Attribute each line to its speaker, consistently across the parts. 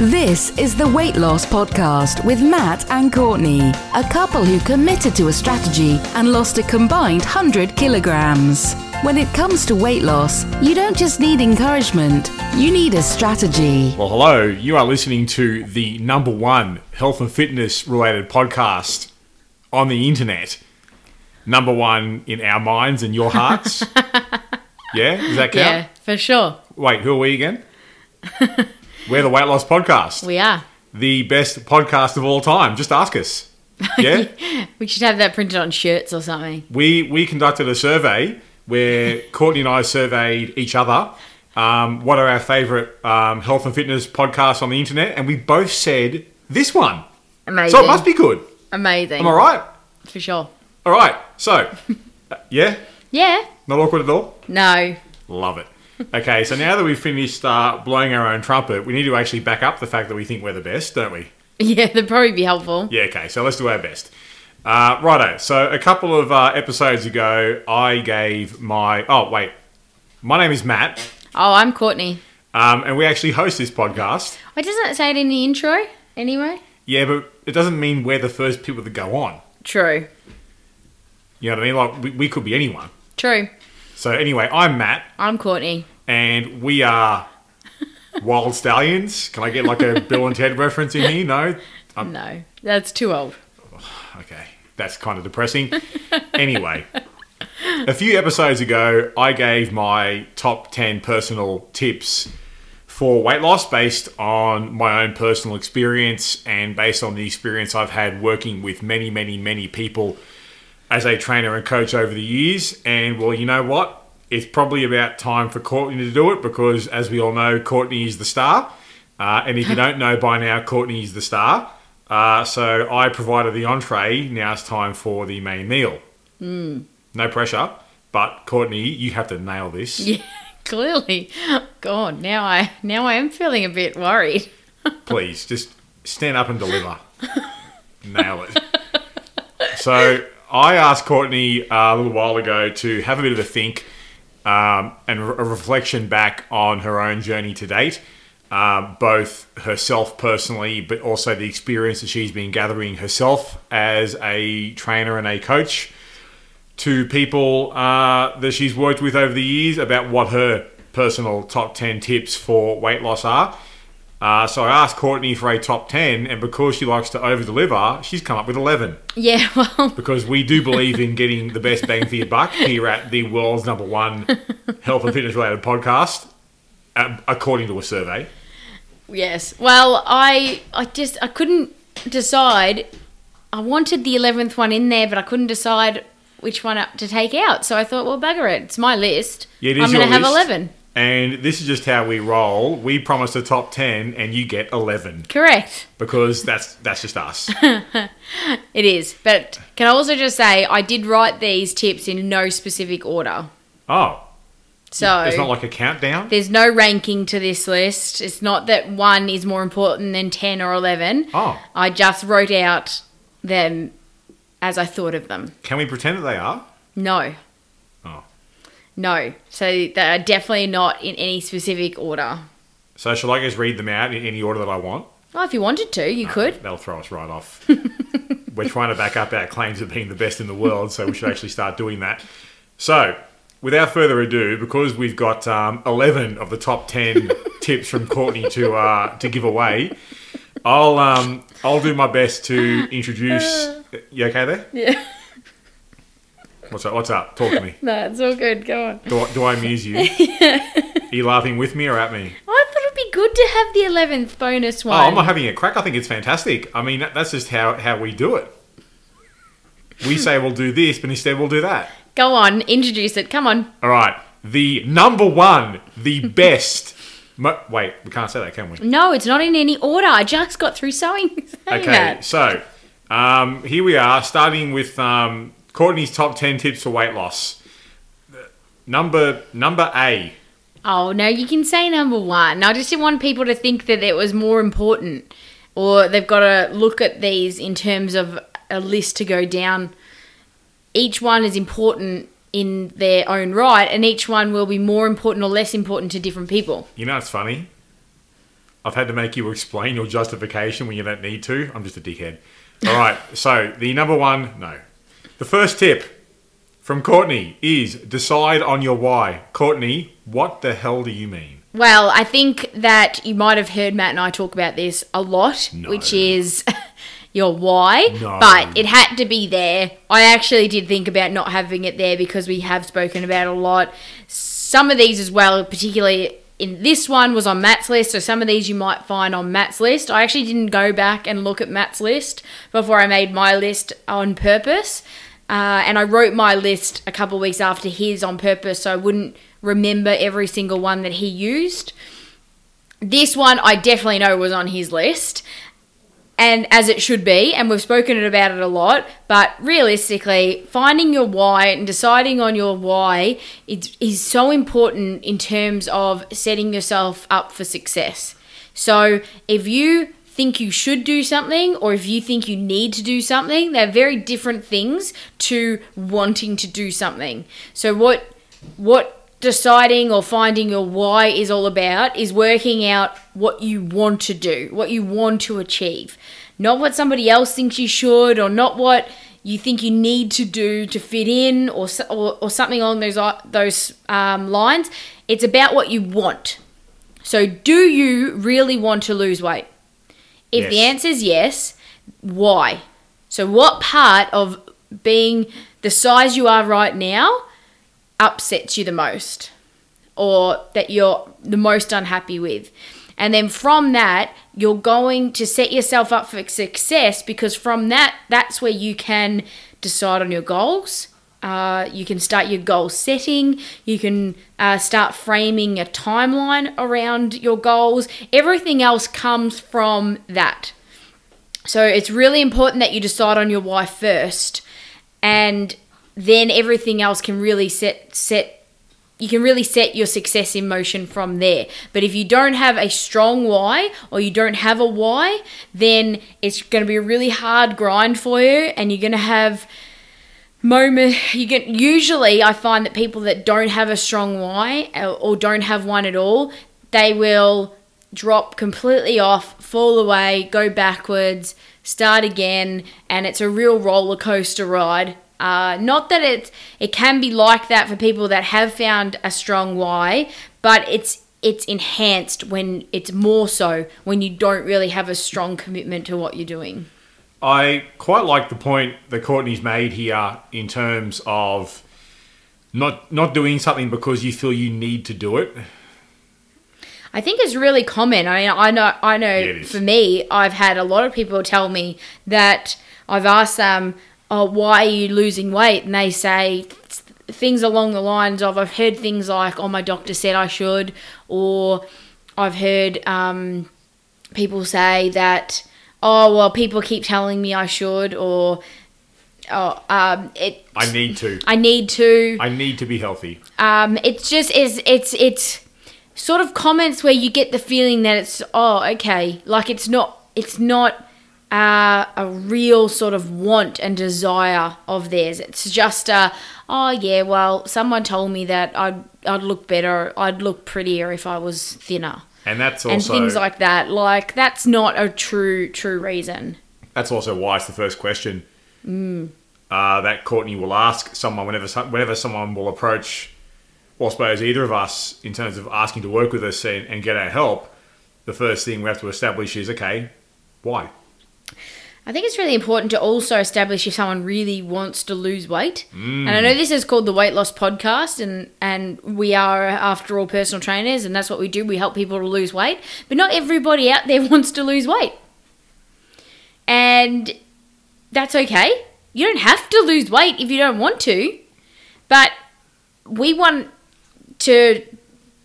Speaker 1: This is the Weight Loss Podcast with Matt and Courtney, a couple who committed to a strategy and lost a combined 100 kilograms. When it comes to weight loss, you don't just need encouragement, you need a strategy.
Speaker 2: Well, hello. You are listening to the number one health and fitness related podcast on the internet. Number one in our minds and your hearts. yeah, does that count?
Speaker 3: Yeah, for sure.
Speaker 2: Wait, who are we again? We're the Weight Loss Podcast,
Speaker 3: We are.
Speaker 2: the best podcast of all time. Just ask us. Yeah,
Speaker 3: We should have that printed on shirts or something.
Speaker 2: we we conducted a survey where Courtney and I surveyed each other. Um, what are our favourite um, health and fitness podcasts on the internet? And we both said this one.
Speaker 3: Amazing.
Speaker 2: So it must be good.
Speaker 3: amazing.
Speaker 2: Am I right?
Speaker 3: For sure.
Speaker 2: All right. So, uh, yeah,
Speaker 3: Yeah.
Speaker 2: not awkward at all.
Speaker 3: No.
Speaker 2: Love it. Okay, so now that we've finished uh, blowing our own trumpet, we need to actually back up the fact that we think we're the best, don't we?
Speaker 3: Yeah, that'd probably be helpful.
Speaker 2: Yeah. Okay. So let's do our best. Uh, righto. So a couple of uh, episodes ago, I gave my. Oh wait, my name is Matt,
Speaker 3: Oh, I'm Courtney.
Speaker 2: um, and we actually host this podcast.
Speaker 3: Why doesn't it say it in the intro anyway?
Speaker 2: Yeah, but it doesn't mean we're the first people to go on.
Speaker 3: True.
Speaker 2: You know what I mean? Like we, we could be anyone.
Speaker 3: True.
Speaker 2: So anyway, I'm Matt.
Speaker 3: I'm Courtney.
Speaker 2: And we are wild stallions. Can I get like a Bill and Ted reference in here? No. Um,
Speaker 3: No, that's too old.
Speaker 2: okay, that's kind of depressing. Anyway, a few episodes ago, I gave my top ten personal tips for weight loss based on my own personal experience and based on the experience I've had working with many, many, many people as a trainer and coach over the years. And well, you know what? It's probably about time for Courtney to do it because, as we all know, Courtney is the star. Uh, and if you don't know by now, Courtney is the star. Uh, so I provided the entree. Now it's time for the main meal. No pressure, but Courtney, you have to nail this.
Speaker 3: Yeah, clearly. God, now I now I am feeling a bit worried.
Speaker 2: Please, just stand up and deliver. Nail it. So I asked Courtney uh, a little while ago to have a bit of a think um, and a reflection back on her own journey to date, um, both herself personally, but also the experience that she's been gathering herself as a trainer and a coach to people uh, that she's worked with over the years about what her personal top 10 tips for weight loss are. Uh, so I asked Courtney for a top 10, and because she likes to over deliver, she's come up with 11.
Speaker 3: Yeah, well.
Speaker 2: Because we do believe in getting the best bang for your buck here at the world's number one health and fitness related podcast, uh, according to a survey.
Speaker 3: Yes. Well, I, I just I couldn't decide. I wanted the 11th one in there, but I couldn't decide which one to take out. So I thought, well, bugger it. It's my list.
Speaker 2: Yeah, it is
Speaker 3: I'm going to have 11.
Speaker 2: And this is just how we roll. We promise a top 10, and you get 11
Speaker 3: Correct.
Speaker 2: because that's that's just us.
Speaker 3: It is. But can I also just say I did write these tips in no specific order.
Speaker 2: Oh,
Speaker 3: So
Speaker 2: it's not like a countdown?
Speaker 3: there's no ranking to this list. It's not that one is more important than 10 or 11.
Speaker 2: Oh.
Speaker 3: I just wrote out them as I thought of them.
Speaker 2: Can we pretend that they are?
Speaker 3: No.
Speaker 2: Oh.
Speaker 3: No. So they are definitely not in any specific order.
Speaker 2: So shall I just read them out in any order that I want?
Speaker 3: Well, if you wanted to, you could.
Speaker 2: That'll throw us right off. We're trying to back up our claims of being the best in the world, so we should actually start doing that. So, without further ado, because we've got um, 11 of the top 10 tips from Courtney to uh, to give away, I'll um, I'll do my best to introduce. You okay there?
Speaker 3: Yeah.
Speaker 2: What's up? What's up? Talk to me.
Speaker 3: No, it's all good. Go on.
Speaker 2: Do, I- do I amuse you? yeah. Are you laughing with me or at me?
Speaker 3: I thought it'd be good to have the 11th bonus
Speaker 2: Oh,
Speaker 3: one.
Speaker 2: I'm not having a crack. I think it's fantastic. I mean, that's just how, how we do it. We say we'll do this, but instead we'll do that.
Speaker 3: Go on, introduce it. Come on.
Speaker 2: All right. The number one, the best. Mo- Wait, we can't say that, can we?
Speaker 3: No, it's not in any order. I just got through sewing. saying
Speaker 2: Okay,
Speaker 3: that.
Speaker 2: so um, here we are, starting with um, Courtney's top 10 tips for weight loss. Number number A.
Speaker 3: Oh no, you can say number one. I just didn't want people to think that it was more important, or they've got to look at these in terms of a list to go down. Each one is important in their own right, and each one will be more important or less important to different people.
Speaker 2: You know, it's funny. I've had to make you explain your justification when you don't need to. I'm just a dickhead. All right. So the number one, no. The first tip from Courtney is decide on your why. Courtney, what the hell do you mean?
Speaker 3: Well, I think that you might have heard Matt and I talk about this a lot,
Speaker 2: No.
Speaker 3: which is your why.
Speaker 2: No.
Speaker 3: But it had to be there. I actually did think about not having it there because we have spoken about a lot. Some of these as well, particularly in this one, was on Matt's list. So some of these you might find on Matt's list. I actually didn't go back and look at Matt's list before I made my list on purpose. Uh, and I wrote my list a couple weeks after his on purpose so I wouldn't remember every single one that he used. This one I definitely know was on his list, and as it should be, and we've spoken about it a lot. But realistically, finding your why and deciding on your why is, is so important in terms of setting yourself up for success. So if you think you should do something or if you think you need to do something, they're very different things to wanting to do something. So what what deciding or finding your why is all about is working out what you want to do, what you want to achieve. Not what somebody else thinks you should or not what you think you need to do to fit in or or, or something along those those um, lines. It's about what you want. So, do you really want to lose weight? If the answer is yes, why? So, what part of being the size you are right now upsets you the most or that you're the most unhappy with? And then from that, you're going to set yourself up for success because from that, that's where you can decide on your goals. Uh, you can start your goal setting. You can uh, start framing a timeline around your goals. Everything else comes from that. So it's really important that you decide on your why first, and then everything else can really set set. You can really set your success in motion from there. But if you don't have a strong why or you don't have a why, then it's going to be a really hard grind for you, and you're going to have moment you get usually i find that people that don't have a strong why uh, or don't have one at all they will drop completely off fall away go backwards start again and it's a real roller coaster ride. Uh, not that it it can be like that for people that have found a strong why but it's it's enhanced when it's more so when you don't really have a strong commitment to what you're doing
Speaker 2: I quite like the point that Courtney's made here in terms of not not doing something because you feel you need to do it.
Speaker 3: I think it's really common. I mean, I know, I know.
Speaker 2: is.
Speaker 3: for me, I've had a lot of people tell me that I've asked them, "Oh, why are you losing weight?" And they say things along the lines of, "I've heard things like, oh, my doctor said I should," or I've heard um, people say that, "Oh, well, people keep telling me I should," or "Oh, um, it."
Speaker 2: I need to.
Speaker 3: I need to.
Speaker 2: I need to be healthy.
Speaker 3: Um, it's just it's it's it's sort of comments where you get the feeling that it's oh okay, like it's not it's not uh, a real sort of want and desire of theirs. It's just a oh yeah, well someone told me that I'd I'd look better, I'd look prettier if I was thinner.
Speaker 2: And that's
Speaker 3: and things like that. Like that's not a true true reason.
Speaker 2: that's also why it's the first question
Speaker 3: Mm.
Speaker 2: uh, that Courtney will ask someone whenever whenever someone will approach, or I suppose either of us, in terms of asking to work with us and, and get our help. The first thing we have to establish is okay, why?
Speaker 3: I think it's really important to also establish if someone really wants to lose weight. Mm. And I know this is called the Weight Loss Podcast, and, and we are, after all, personal trainers, and that's what we do. We help people to lose weight. But not everybody out there wants to lose weight. And that's okay. You don't have to lose weight if you don't want to. But we want to,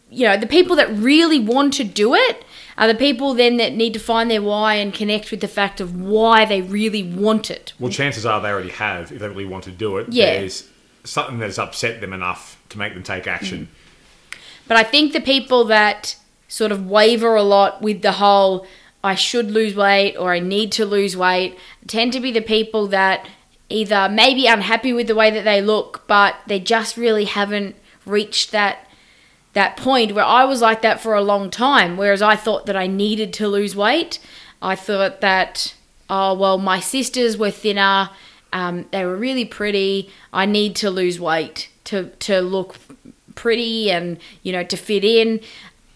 Speaker 3: you know, the people that really want to do it are the people then that need to find their why and connect with the fact of why they really want it.
Speaker 2: Well, chances are they already have if they really want to do it.
Speaker 3: Yeah.
Speaker 2: There's something that's upset them enough to make them take action. Mm.
Speaker 3: But I think the people that sort of waver a lot with the whole I should lose weight or I need to lose weight tend to be the people that either maybe unhappy with the way that they look, but they just really haven't reached that that point where I was like that for a long time, whereas I thought that I needed to lose weight. I thought that oh well my sisters were thinner, um, they were really pretty. I need to lose weight to to look pretty and you know to fit in.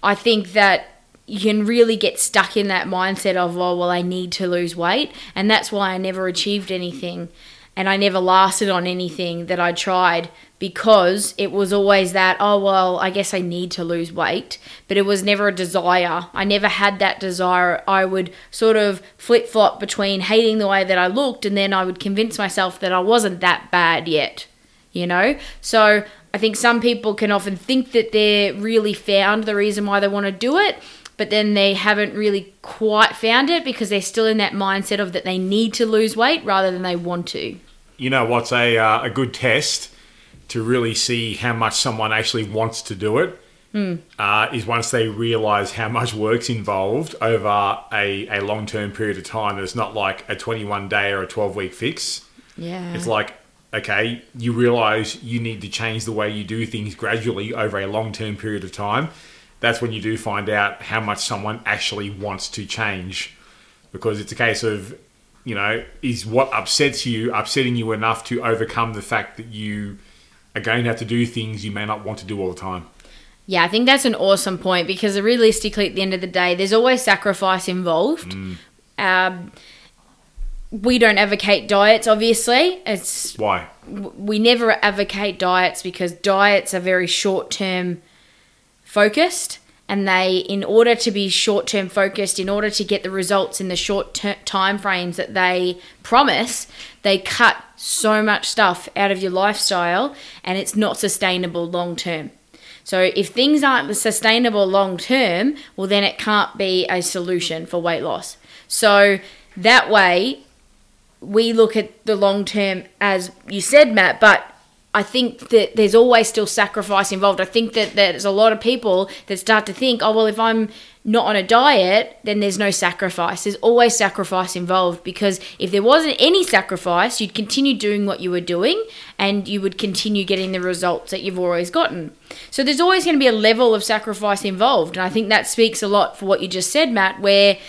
Speaker 3: I think that you can really get stuck in that mindset of oh well I need to lose weight and that's why I never achieved anything and I never lasted on anything that I tried because it was always that oh well I guess I need to lose weight. But it was never a desire. I never had that desire. I would sort of flip-flop between hating the way that I looked and then I would convince myself that I wasn't that bad yet you know? So I think some people can often think that they're really found the reason why they want to do it but then they haven't really quite found it because they're still in that mindset of that they need to lose weight rather than they want to.
Speaker 2: You know what's a uh, a good test to really see how much someone actually wants to do it uh, is once they realise how much work's involved over a, a long term period of time. It's not like a 21 day or a 12 week fix.
Speaker 3: Yeah.
Speaker 2: It's like, okay, you realize you need to change the way you do things gradually over a long term period of time. That's when you do find out how much someone actually wants to change. Because it's a case of, you know, is what upsets you upsetting you enough to overcome the fact that you are going to have to do things you may not want to do all the time.
Speaker 3: Yeah, I think that's an awesome point because realistically, at the end of the day, there's always sacrifice involved. Um, we don't advocate diets, obviously. It's
Speaker 2: Why?
Speaker 3: we never advocate diets because diets are very short term focused and they in order to be short term focused in order to get the results in the short ter- time frames that they promise they cut so much stuff out of your lifestyle and it's not sustainable long term. So if things aren't sustainable long term well then it can't be a solution for weight loss. So that way we look at the long term as you said, Matt, but I think that there's always still sacrifice involved. I think that there's a lot of people that start to think, oh, well, if I'm not on a diet, then there's no sacrifice. There's always sacrifice involved because if there wasn't any sacrifice, you'd continue doing what you were doing and you would continue getting the results that you've always gotten. So there's always going to be a level of sacrifice involved. And I think that speaks a lot for what you just said, Matt, where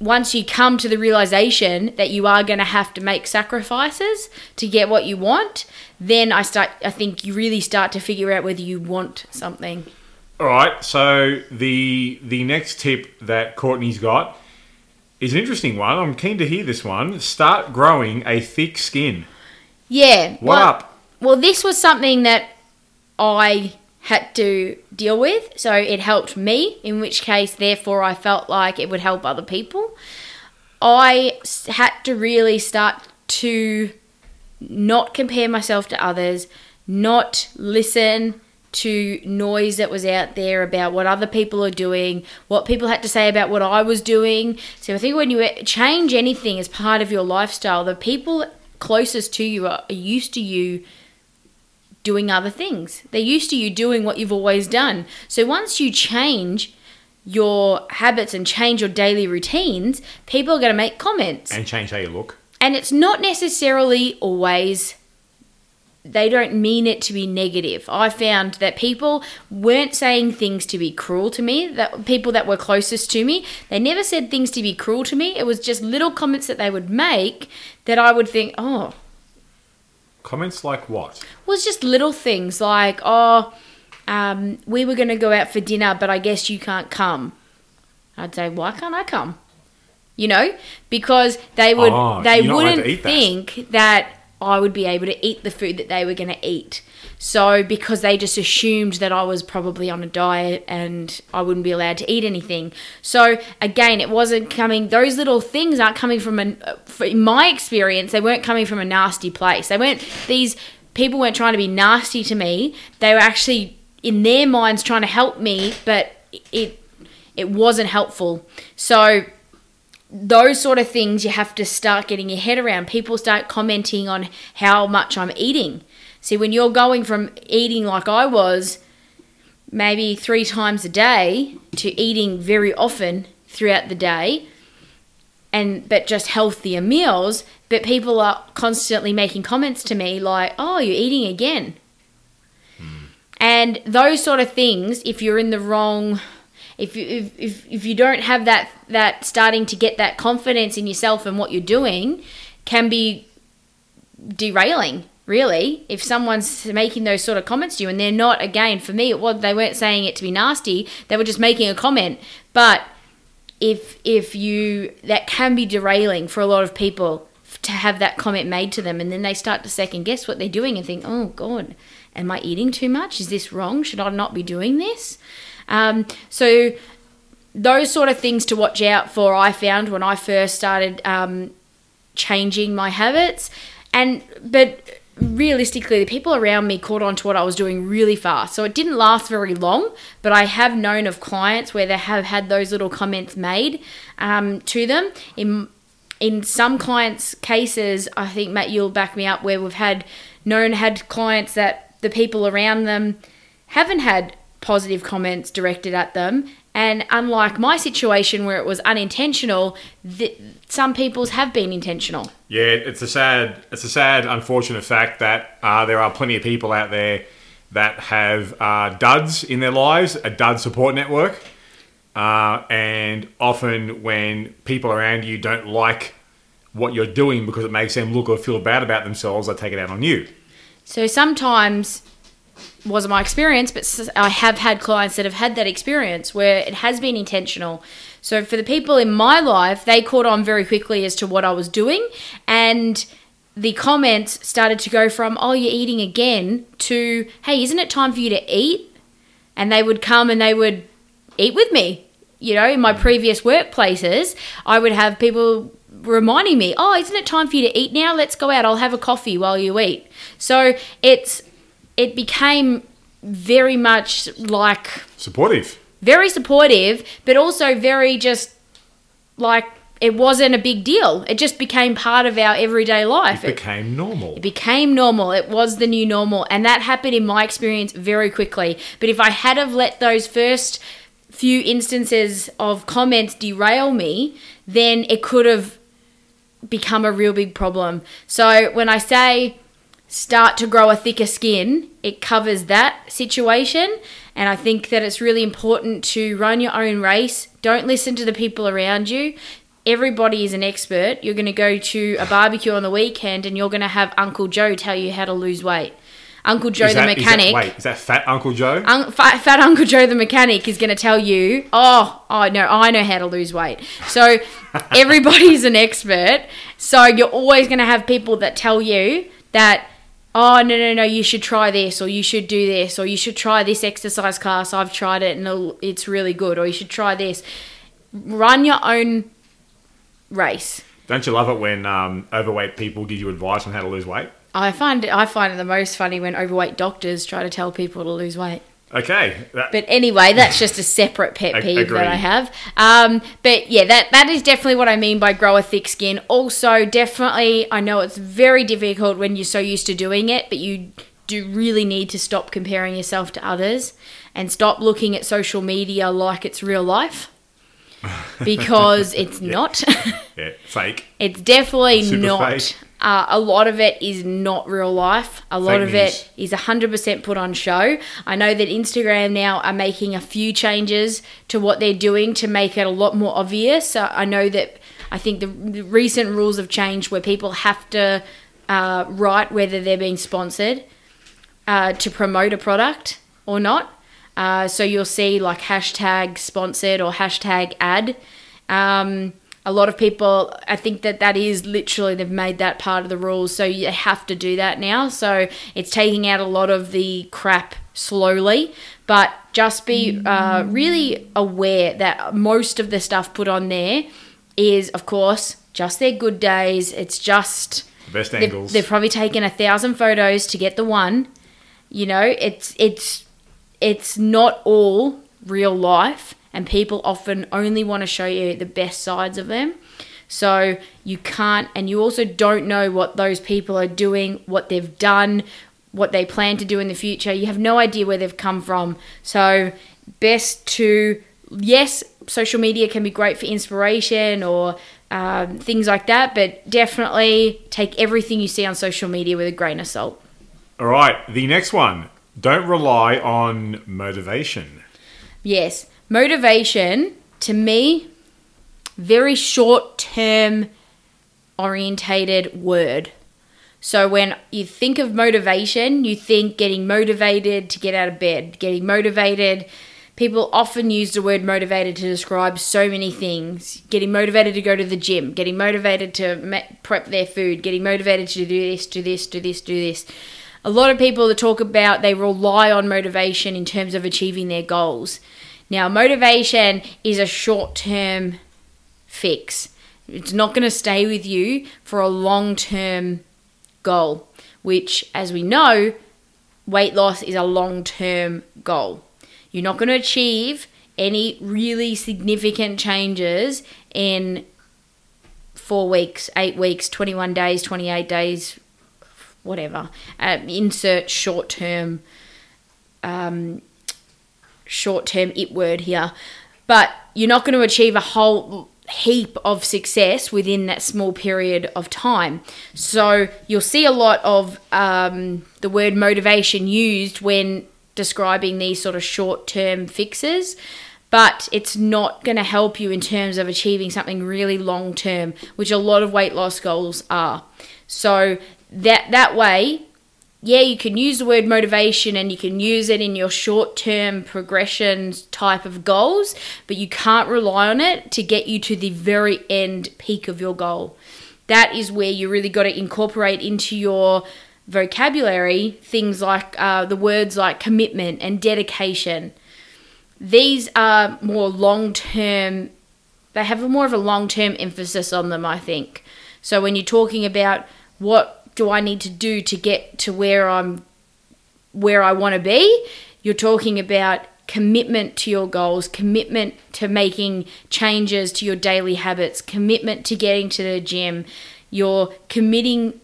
Speaker 3: once you come to the realization that you are going to have to make sacrifices to get what you want, then I start. I think you really start to figure out whether you want something.
Speaker 2: All right. So the the next tip that Courtney's got is an interesting one. I'm keen to hear this one. Start growing a thick skin.
Speaker 3: Yeah.
Speaker 2: What
Speaker 3: well,
Speaker 2: up?
Speaker 3: Well, this was something that I had to deal with, so it helped me. In which case, therefore, I felt like it would help other people. I had to really start to not compare myself to others, not listen to noise that was out there about what other people are doing, what people had to say about what I was doing. So I think when you eh, change anything as part of your lifestyle, the people closest to you are are used to you doing other things. They're used to you doing what you've always done. So once you change your habits and change your daily routines, people are going to make comments
Speaker 2: And change how you look.
Speaker 3: and it's not necessarily always they don't mean it to be negative. I found that people weren't saying things to be cruel to me. That people that were closest to me, they never said things to be cruel to me. It was just little comments that they would make that I would think, "Oh,
Speaker 2: Comments like what?
Speaker 3: was just little things like, "Oh, um, we were going to go out for dinner, but I guess you can't come." I'd say, "Why can't I come?" You know, because they would
Speaker 2: Oh,
Speaker 3: they
Speaker 2: you're not allowed to
Speaker 3: wouldn't
Speaker 2: eat that.
Speaker 3: think that I would be able to eat the food that they were going to eat. So because they just assumed that I was probably on a diet and I wouldn't be allowed to eat anything. So again, it wasn't coming. Those little things aren't coming from an. Uh, in my experience, they weren't coming from a nasty place. They weren't. These people weren't trying to be nasty to me. They were actually in their minds trying to help me, but it it wasn't helpful. So those sort of things you have to start getting your head around. People start commenting on how much I'm eating. See, when you're going from eating like I was, maybe three times a day, to eating very often throughout the day, and but just healthier meals, but people are constantly making comments to me like, "Oh, you're eating again." Hmm. And those sort of things, if you're in the wrong, if you if, if, if you don't have that that starting to get that confidence in yourself and what you're doing, can be derailing. Really, if someone's making those sort of comments to you, and they're not, again, for me, it was they weren't saying it to be nasty; they were just making a comment. But if if you that can be derailing for a lot of people to have that comment made to them, and then they start to second guess what they're doing and think, "Oh God, am I eating too much? Is this wrong? Should I not be doing this?" Um, so those sort of things to watch out for. I found when I first started um, changing my habits, and but realistically, the people around me caught on to what I was doing really fast. So it didn't last very long, but I have known of clients where they have had those little comments made um, to them. In in some clients' cases, I think Matt, you'll back me up, where we've had known had clients that the people around them haven't had positive comments directed at them. And unlike my situation where it was unintentional, th- some people's have been intentional.
Speaker 2: Yeah, it's a sad, it's a sad, unfortunate fact that uh, there are plenty of people out there that have uh, duds in their lives, a dud support network, uh, and often when people around you don't like what you're doing because it makes them look or feel bad about themselves, they take it out on you.
Speaker 3: So sometimes wasn't my experience, but I have had clients that have had that experience where it has been intentional. So for the people in my life, they caught on very quickly as to what I was doing, and the comments started to go from "Oh, you're eating again" to "Hey, isn't it time for you to eat?" And they would come and they would eat with me. You know, in my mm. previous workplaces, I would have people reminding me, "Oh, isn't it time for you to eat now? Let's go out. I'll have a coffee while you eat." So it's it became very much like
Speaker 2: Supportive.
Speaker 3: very supportive, but also very just like it wasn't a big deal. It just became part of our everyday life.
Speaker 2: It became normal.
Speaker 3: it became normal. It was the new normal, and that happened in my experience very quickly. But if I had have let those first few instances of comments derail me, then it could have become a real big problem. So when I say start to grow a thicker skin, it covers that situation. And I think that it's really important to run your own race. Don't listen to the people around you. Everybody is an expert. You're going to go to a barbecue on the weekend and you're going to have Uncle Joe tell you how to lose weight. Uncle Joe
Speaker 2: Is
Speaker 3: the
Speaker 2: that- is that-
Speaker 3: mechanic.
Speaker 2: wait, is that Fat Uncle Joe?
Speaker 3: Un- fat, fat Uncle Joe the mechanic is going to tell you, oh, I know, I know how to lose weight. So everybody's an expert. So you're always going to have people that tell you that, oh, no, no, no, you should try this, or you should do this, or you should try this exercise class. I've tried it and it's really good, or you should try this. Run your own race.
Speaker 2: Don't you love it when um, overweight people give you advice on how to lose weight?
Speaker 3: I find it, I find it the most funny when overweight doctors try to tell people to lose weight.
Speaker 2: Okay. That,
Speaker 3: But anyway, that's just a separate pet peeve that I have. Um, but yeah, that that is definitely what I mean by grow a thick skin. Also, definitely, I know it's very difficult when you're so used to doing it, but you do really need to stop comparing yourself to others and stop looking at social media like it's real life because it's not.
Speaker 2: yeah, fake.
Speaker 3: It's definitely
Speaker 2: Super
Speaker 3: not.
Speaker 2: fake.
Speaker 3: Uh, a lot of it is not real life. A lot
Speaker 2: Fake
Speaker 3: of
Speaker 2: news.
Speaker 3: it is 100% put on show. I know that Instagram now are making a few changes to what they're doing to make it a lot more obvious. So I know that I think the, the recent rules have changed where people have to uh, write whether they're being sponsored uh, to promote a product or not. Uh, so you'll see like hashtag sponsored or hashtag ad. Um, a lot of people, I think that that is literally they've made that part of the rules, so you have to do that now. So it's taking out a lot of the crap slowly, but just be uh, really aware that most of the stuff put on there is, of course, just their good days. It's just
Speaker 2: The best
Speaker 3: they've,
Speaker 2: angles.
Speaker 3: they've probably taken a thousand photos to get the one. You know, it's it's it's not all real life, and people often only want to show you the best sides of them. So you can't, and you also don't know what those people are doing, what they've done, what they plan to do in the future. You have no idea where they've come from. So, best to, yes, social media can be great for inspiration or um, things like that, but definitely take everything you see on social media with a grain of salt.
Speaker 2: All right, the next one. Don't rely on motivation.
Speaker 3: Yes, motivation to me, very short term orientated word. So when you think of motivation, you think getting motivated to get out of bed, getting motivated. People often use the word motivated to describe so many things. Getting motivated to go to the gym, getting motivated to prep their food, getting motivated to do this, do this, do this, do this. A lot of people that talk about they rely on motivation in terms of achieving their goals. Now, motivation is a short term fix. It's not going to stay with you for a long term goal, which, as we know, weight loss is a long term goal. You're not going to achieve any really significant changes in four weeks, eight weeks, 21 days, 28 days, whatever. Uh, insert short term. Um, short term it word here, but you're not going to achieve a whole heap of success within that small period of time. So you'll see a lot of um, the word motivation used when describing these sort of short term fixes. But it's not going to help you in terms of achieving something really long term, which a lot of weight loss goals are. So that that way, yeah, you can use the word motivation and you can use it in your short term progression type of goals, but you can't rely on it to get you to the very end peak of your goal. That is where you really got to incorporate into your vocabulary things like uh, the words like commitment and dedication. These are more long term, they have more of a long term emphasis on them, I think. So when you're talking about what do I need to do to get to where I'm where I want to be? You're talking about commitment to your goals, commitment to making changes to your daily habits, commitment to getting to the gym. You're committing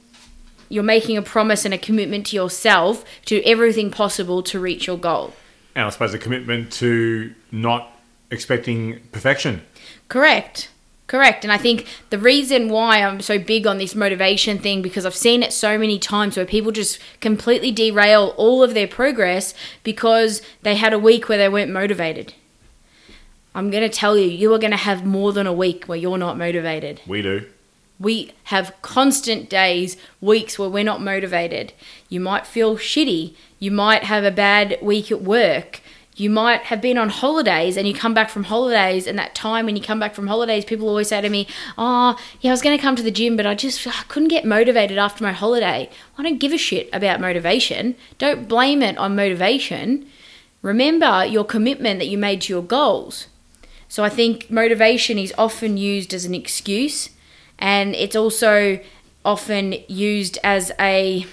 Speaker 3: you're making a promise and a commitment to yourself to do everything possible to reach your goal.
Speaker 2: And I suppose a commitment to not expecting perfection.
Speaker 3: Correct. Correct. And I think the reason why I'm so big on this motivation thing, because I've seen it so many times where people just completely derail all of their progress because they had a week where they weren't motivated. I'm going to tell you, you are going to have more than a week where you're not motivated.
Speaker 2: We do.
Speaker 3: We have constant days, weeks where we're not motivated. You might feel shitty. You might have a bad week at work you might have been on holidays and you come back from holidays and that time when you come back from holidays people always say to me oh yeah i was going to come to the gym but i just I couldn't get motivated after my holiday. I don't give a shit about motivation. Don't blame it on motivation. Remember your commitment that you made to your goals. So i think motivation is often used as an excuse and it's also often used as a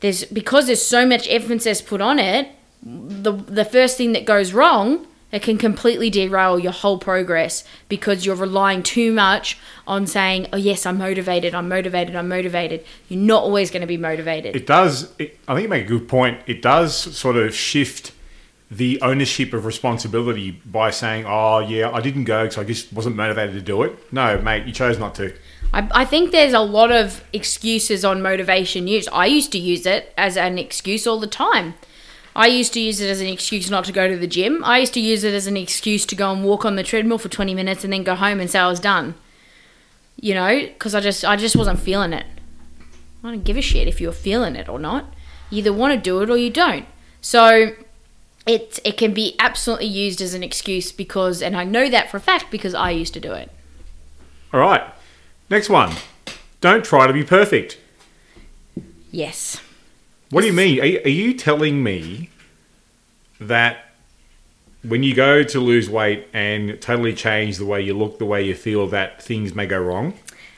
Speaker 3: there's because there's so much emphasis put on it the the first thing that goes wrong it can completely derail your whole progress because you're relying too much on saying, "Oh yes, I'm motivated. I'm motivated. I'm motivated." You're not always going to be motivated.
Speaker 2: It does. It, I think you make a good point. It does sort of shift the ownership of responsibility by saying, "Oh yeah, I didn't go because I just wasn't motivated to do it." No, mate, you chose not to.
Speaker 3: I, I think there's a lot of excuses on motivation use. I used to use it as an excuse all the time. I used to use it as an excuse not to go to the gym. I used to use it as an excuse to go and walk on the treadmill for 20 minutes and then go home and say I was done. You know, because I just I just wasn't feeling it. I don't give a shit if you're feeling it or not. You either want to do it or you don't. So it it can be absolutely used as an excuse because and I know that for a fact because I used to do it.
Speaker 2: All right. Next one. Don't try to be perfect.
Speaker 3: Yes.
Speaker 2: What do you mean? Are you, are you telling me that when you go to lose weight and totally change the way you look, the way you feel, that things may go wrong?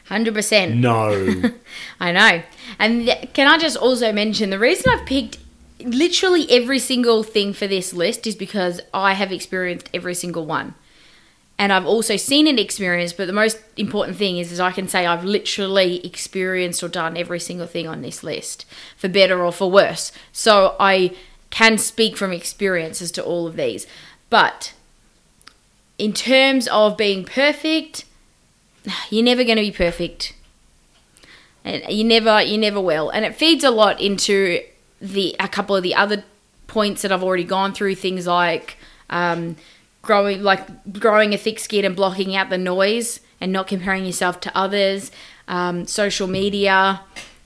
Speaker 3: 100%.
Speaker 2: No.
Speaker 3: I know. And th- can I just also mention the reason I've picked literally every single thing for this list is because I have experienced every single one. And I've also seen it experienced. But the most important thing is, is I can say I've literally experienced or done every single thing on this list, for better or for worse. So I can speak from experience as to all of these. But in terms of being perfect, you're never going to be perfect. And you never you never will. And it feeds a lot into the a couple of the other points that I've already gone through things like um, growing like growing a thick skin and blocking out the noise and not comparing yourself to others, um, social media,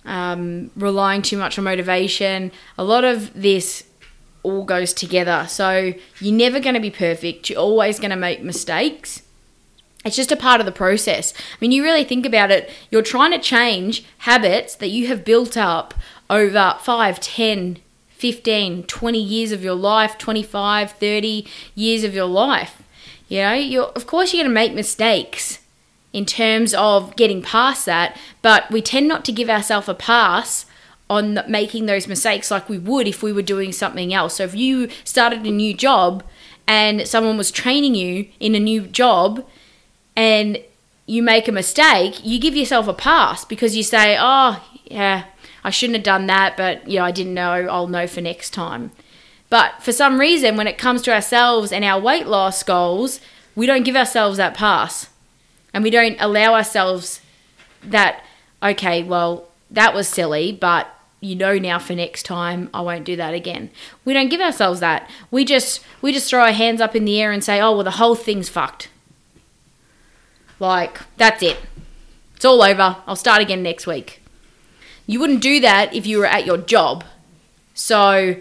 Speaker 3: um, relying too much on motivation. A lot of this all goes together. So you're never going to be perfect. You're always going to make mistakes. It's just a part of the process. I mean, you really think about it, you're trying to change habits that you have built up over 5, 10, 15, 20 years of your life, 25, 30 years of your life. You know, you're, of course, you're going to make mistakes in terms of getting past that, but we tend not to give ourselves a pass on making those mistakes like we would if we were doing something else. So if you started a new job and someone was training you in a new job and you make a mistake, you give yourself a pass because you say, "Oh, yeah, I shouldn't have done that, but you know, I didn't know. I'll know for next time." But for some reason, when it comes to ourselves and our weight loss goals, we don't give ourselves that pass. And we don't allow ourselves that, okay, well, that was silly, but you know now for next time I won't do that again. We don't give ourselves that. We just we just throw our hands up in the air and say, "Oh, well the whole thing's fucked." Like, that's it. It's all over. I'll start again next week. You wouldn't do that if you were at your job. So,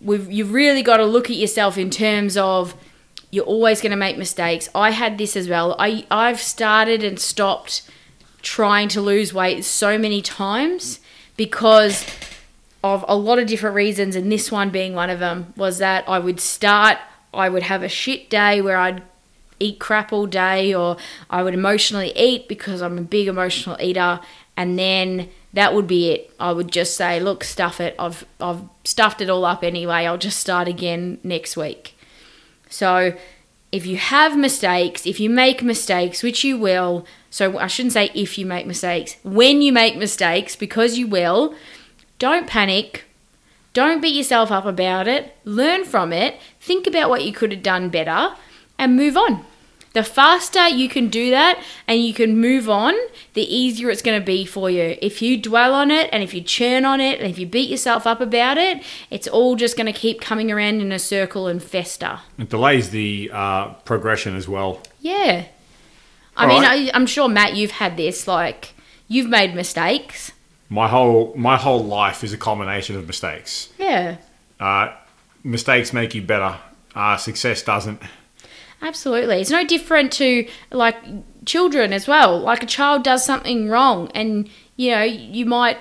Speaker 3: we've you've really got to look at yourself in terms of you're always going to make mistakes. I had this as well. I I've started and stopped trying to lose weight so many times because of a lot of different reasons, and this one being one of them was that I would start, I would have a shit day where I'd eat crap all day, or I would emotionally eat because I'm a big emotional eater, and then that would be it. I would just say, look, stuff it. I've I've stuffed it all up anyway. I'll just start again next week. So if you have mistakes, if you make mistakes, which you will, so I shouldn't say if you make mistakes, when you make mistakes, because you will, don't panic. Don't beat yourself up about it. Learn from it. Think about what you could have done better and move on. The faster you can do that and you can move on, the easier it's going to be for you. If you dwell on it and if you churn on it and if you beat yourself up about it, it's all just going to keep coming around in a circle and fester.
Speaker 2: It delays the uh, progression as well.
Speaker 3: Yeah. I
Speaker 2: All
Speaker 3: mean,
Speaker 2: right.
Speaker 3: I, I'm sure, Matt, you've had this. Like, you've made mistakes.
Speaker 2: My whole my whole life is a combination of mistakes.
Speaker 3: Yeah.
Speaker 2: Uh, mistakes make you better. Uh, success doesn't.
Speaker 3: Absolutely. It's no different to like children as well. Like a child does something wrong and you know, you might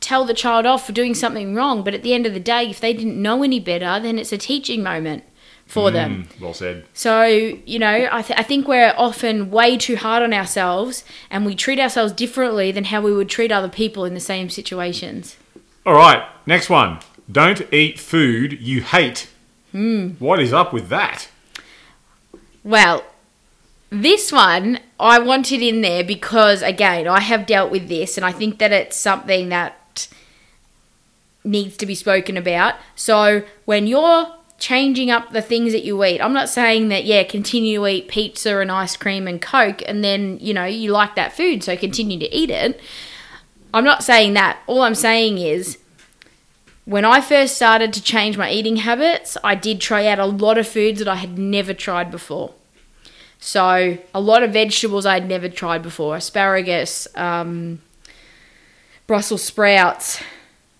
Speaker 3: tell the child off for doing something wrong, but at the end of the day, if they didn't know any better, then it's a teaching moment for them.
Speaker 2: Mm, well said.
Speaker 3: So, you know, I, th- I think we're often way too hard on ourselves and we treat ourselves differently than how we would treat other people in the same situations.
Speaker 2: All right, next one. Don't eat food you hate. What is up with that?
Speaker 3: Well, this one I wanted in there because, again, I have dealt with this and I think that it's something that needs to be spoken about. So, when you're changing up the things that you eat, I'm not saying that, yeah, continue to eat pizza and ice cream and Coke and then, you know, you like that food, so continue to eat it. I'm not saying that. All I'm saying is, when I first started to change my eating habits, I did try out a lot of foods that I had never tried before. So, a lot of vegetables I'd never tried before asparagus, um, Brussels sprouts.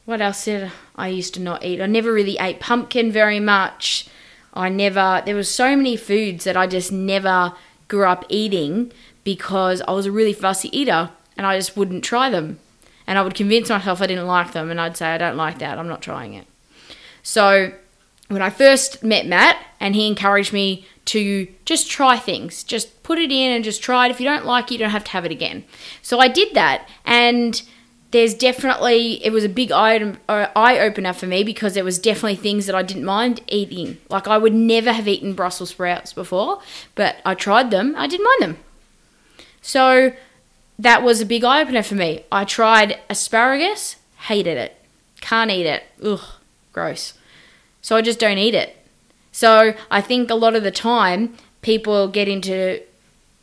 Speaker 3: What else did I used to not eat? I never really ate pumpkin very much. I never, there was so many foods that I just never grew up eating because I was a really fussy eater and I just wouldn't try them. And I would convince myself I didn't like them and I'd say, I don't like that, I'm not trying it. So when I first met Matt and he encouraged me to just try things, just put it in and just try it. If you don't like it, you don't have to have it again. So I did that and there's definitely it was a big eye uh, eye opener for me because there was definitely things that I didn't mind eating. Like I would never have eaten Brussels sprouts before, but I tried them. I didn't mind them. So that was a big eye opener for me. I tried asparagus, hated it, can't eat it. Ugh, gross. So I just don't eat it. So I think a lot of the time people get into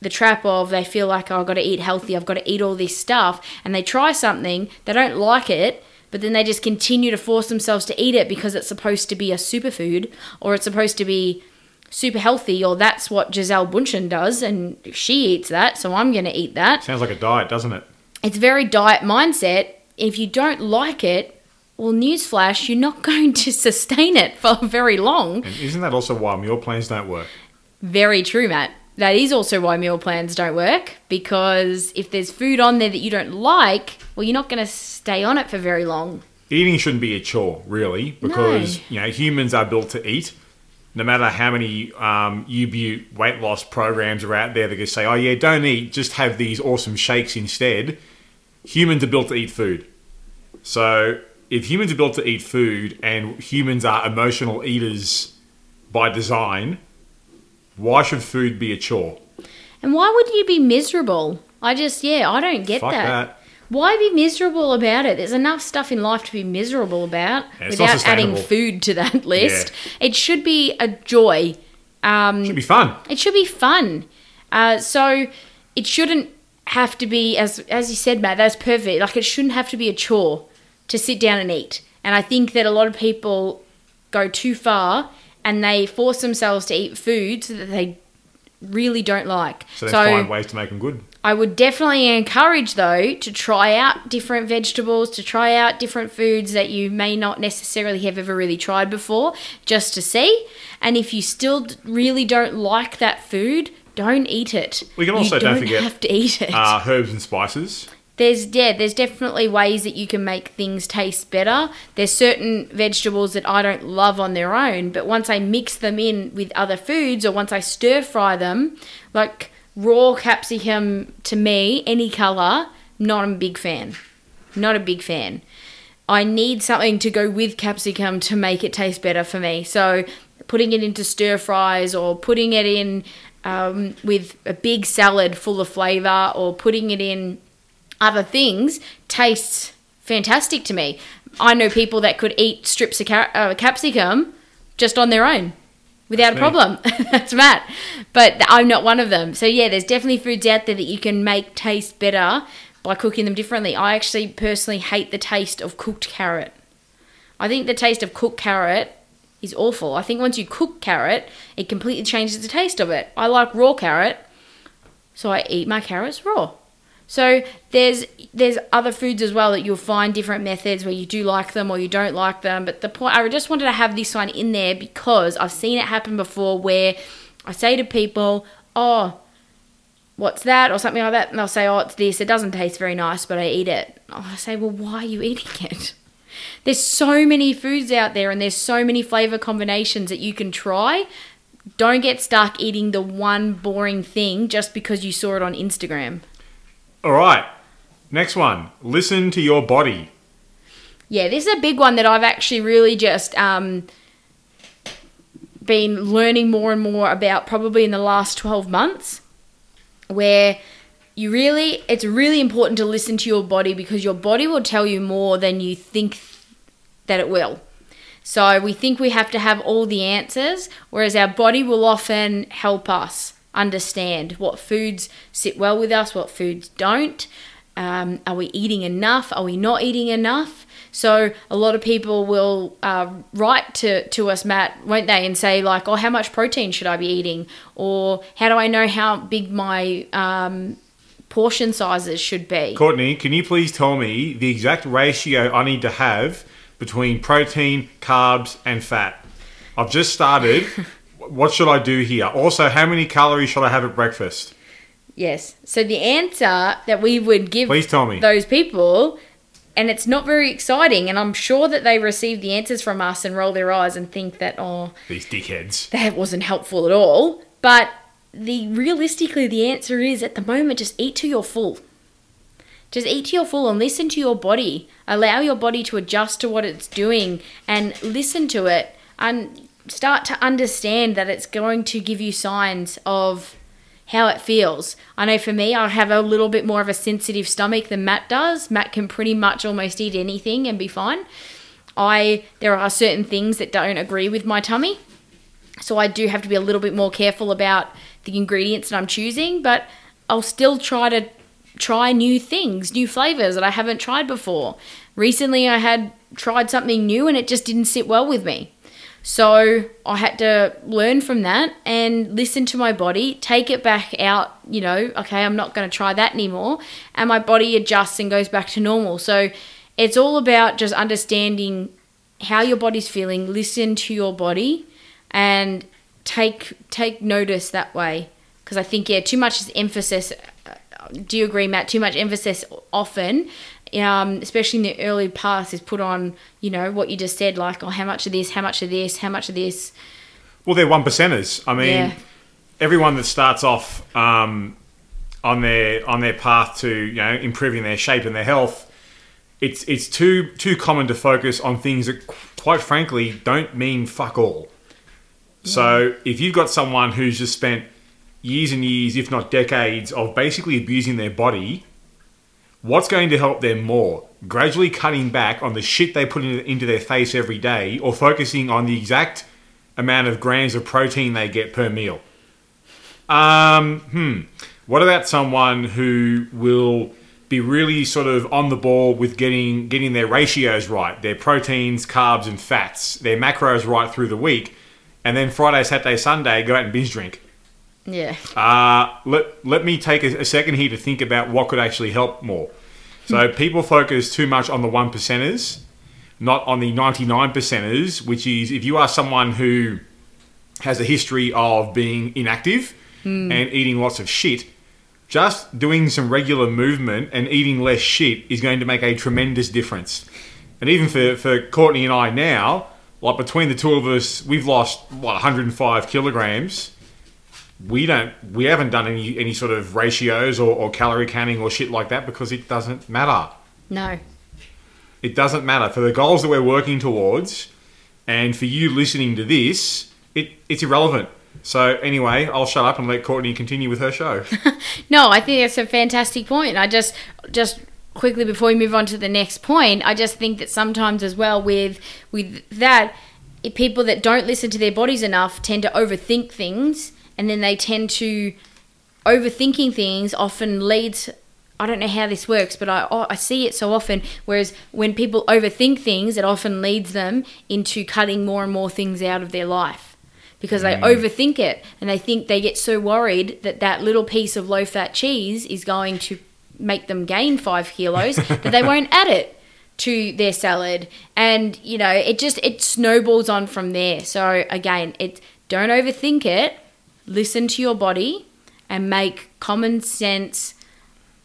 Speaker 3: the trap of they feel like oh, I've got to eat healthy, I've got to eat all this stuff, and they try something, they don't like it, but then they just continue to force themselves to eat it because it's supposed to be a superfood or it's supposed to be super healthy, or that's what Gisele Bündchen does, and she eats that, so I'm going to eat that.
Speaker 2: Sounds like a diet, doesn't it?
Speaker 3: It's very diet mindset. If you don't like it, well, newsflash, you're not going to sustain it for very long.
Speaker 2: And isn't that also why meal plans don't work?
Speaker 3: Very true, Matt. That is also why meal plans don't work because if there's food on there that you don't like, well, you're not going to stay on it for very long.
Speaker 2: Eating shouldn't be a chore, really, because
Speaker 3: No.
Speaker 2: you know humans are built to eat. No matter how many um, weight loss programs are out there that can say, "Oh yeah, don't eat, just have these awesome shakes instead." Humans are built to eat food. So if humans are built to eat food and humans are emotional eaters by design, why should food be a chore?
Speaker 3: And why would you be miserable? I just, yeah, I don't get
Speaker 2: Fuck
Speaker 3: that.
Speaker 2: that.
Speaker 3: Why be miserable about it? There's enough stuff in life to be miserable about
Speaker 2: Yeah,
Speaker 3: without adding food to that list. It should be a joy. Um,
Speaker 2: Should be fun.
Speaker 3: It should be fun. Uh, so it shouldn't have to be as as you said, Matt. That's perfect. Like it shouldn't have to be a chore to sit down and eat. And I think that a lot of people go too far and they force themselves to eat food so that they really don't like.
Speaker 2: So they find ways to make them good.
Speaker 3: I would definitely encourage, though, to try out different vegetables, to try out different foods that you may not necessarily have ever really tried before, just to see. And if you still really don't like that food, don't eat it.
Speaker 2: We can
Speaker 3: You
Speaker 2: also don't forget,
Speaker 3: have to eat it.
Speaker 2: Uh, herbs and spices.
Speaker 3: There's yeah, there's definitely ways that you can make things taste better. There's certain vegetables that I don't love on their own, but once I mix them in with other foods or once I stir fry them, like raw capsicum to me, any color, not a big fan. Not a big fan. I need something to go with capsicum to make it taste better for me. So putting it into stir fries or putting it in um, with a big salad full of flavor or putting it in other things tastes fantastic to me. I know people that could eat strips of ca- uh, capsicum just on their own without a problem. That's Matt. But I'm not one of them. So, yeah, there's definitely foods out there that you can make taste better by cooking them differently. I actually personally hate the taste of cooked carrot. I think the taste of cooked carrot is awful. I think once you cook carrot, it completely changes the taste of it. I like raw carrot, so I eat my carrots raw. So there's there's other foods as well that you'll find different methods where you do like them or you don't like them. But the point I just wanted to have this one in there because I've seen it happen before where I say to people, "Oh, what's that?" or something like that, and they'll say, "Oh, it's this. It doesn't taste very nice, but I eat it." I say, "Well, why are you eating it?" There's so many foods out there and there's so many flavor combinations that you can try. Don't get stuck eating the one boring thing just because you saw it on Instagram.
Speaker 2: All right. Next one. Listen to your body.
Speaker 3: Yeah, this is a big one that I've actually really just um, been learning more and more about probably in the last 12 months. Where you really, it's really important to listen to your body because your body will tell you more than you think that it will. So we think we have to have all the answers, whereas our body will often help us understand what foods sit well with us, what foods don't. Um, are we eating enough? Are we not eating enough? So a lot of people will uh, write to, to us, Matt, won't they, and say like, "Oh, how much protein should I be eating?" Or how do I know how big my um, portion sizes should be?
Speaker 2: Courtney, can you please tell me the exact ratio I need to have between protein, carbs, and fat? I've just started. what should I do here? Also, how many calories should I have at breakfast?
Speaker 3: Yes. So the answer that we would give
Speaker 2: Please tell me.
Speaker 3: those people, and it's not very exciting, and I'm sure that they receive the answers from us and roll their eyes and think that, oh,
Speaker 2: These dickheads.
Speaker 3: that wasn't helpful at all. But the realistically, the answer is at the moment just eat till you're full. just eat to your full and listen to your body. Allow your body to adjust to what it's doing and listen to it and start to understand that it's going to give you signs of how it feels. I know for me, I have a little bit more of a sensitive stomach than Matt does. Matt can pretty much almost eat anything and be fine. I there are certain things that don't agree with my tummy. So I do have to be a little bit more careful about the ingredients that I'm choosing, but I'll still try to try new things, new flavors that I haven't tried before. Recently I had tried something new and it just didn't sit well with me. So I had to learn from that and listen to my body, take it back out, you know, okay, I'm not going to try that anymore. And my body adjusts and goes back to normal. So it's all about just understanding how your body's feeling, listen to your body and take take notice that way because I think yeah, too much is emphasis uh, do you agree, Matt? Too much emphasis often um, especially in the early past, is put on, you know, what you just said, like, oh, how much of this, how much of this, how much of this.
Speaker 2: Well, they're one percenters. I mean,
Speaker 3: Yeah.
Speaker 2: everyone that starts off um, on their on their path to you know improving their shape and their health, it's it's too too common to focus on things that, quite frankly, don't mean fuck all. So if you've got someone who's just spent years and years, if not decades, of basically abusing their body, what's going to help them more? Gradually cutting back on the shit they put in, into their face every day, or focusing on the exact amount of grams of protein they get per meal. Um, hmm. What about someone who will be really sort of on the ball with getting getting their ratios right, their proteins, carbs, and fats, their macros right through the week, and then Friday, Saturday, Sunday go out and binge drink?
Speaker 3: Yeah.
Speaker 2: Uh, let, let me take a, a second here to think about what could actually help more. So people focus too much on the one percenters, not on the 99 percenters, which is if you are someone who has a history of being inactive and eating lots of shit, just doing some regular movement and eating less shit is going to make a tremendous difference. And even for, for Courtney and I now, like between the two of us, we've lost what 105 kilograms we don't we haven't done any any sort of ratios or, or calorie counting or shit like that because it doesn't matter.
Speaker 3: No.
Speaker 2: it doesn't matter. For the goals that we're working towards and for you listening to this it it's irrelevant. So anyway i'll shut up and let courtney continue with her show.
Speaker 3: No, I think that's a fantastic point. I just just quickly before we move on to the next point, I just think that sometimes as well with with that people that don't listen to their bodies enough tend to overthink things and then they tend to overthinking things often leads I don't know how this works, but I oh, I see it so often. Whereas when people overthink things, it often leads them into cutting more and more things out of their life because they mm. overthink it and they think they get so worried that that little piece of low fat cheese is going to make them gain five kilos that they won't add it to their salad. And you know it just it snowballs on from there. So again it don't overthink it listen to your body and make common sense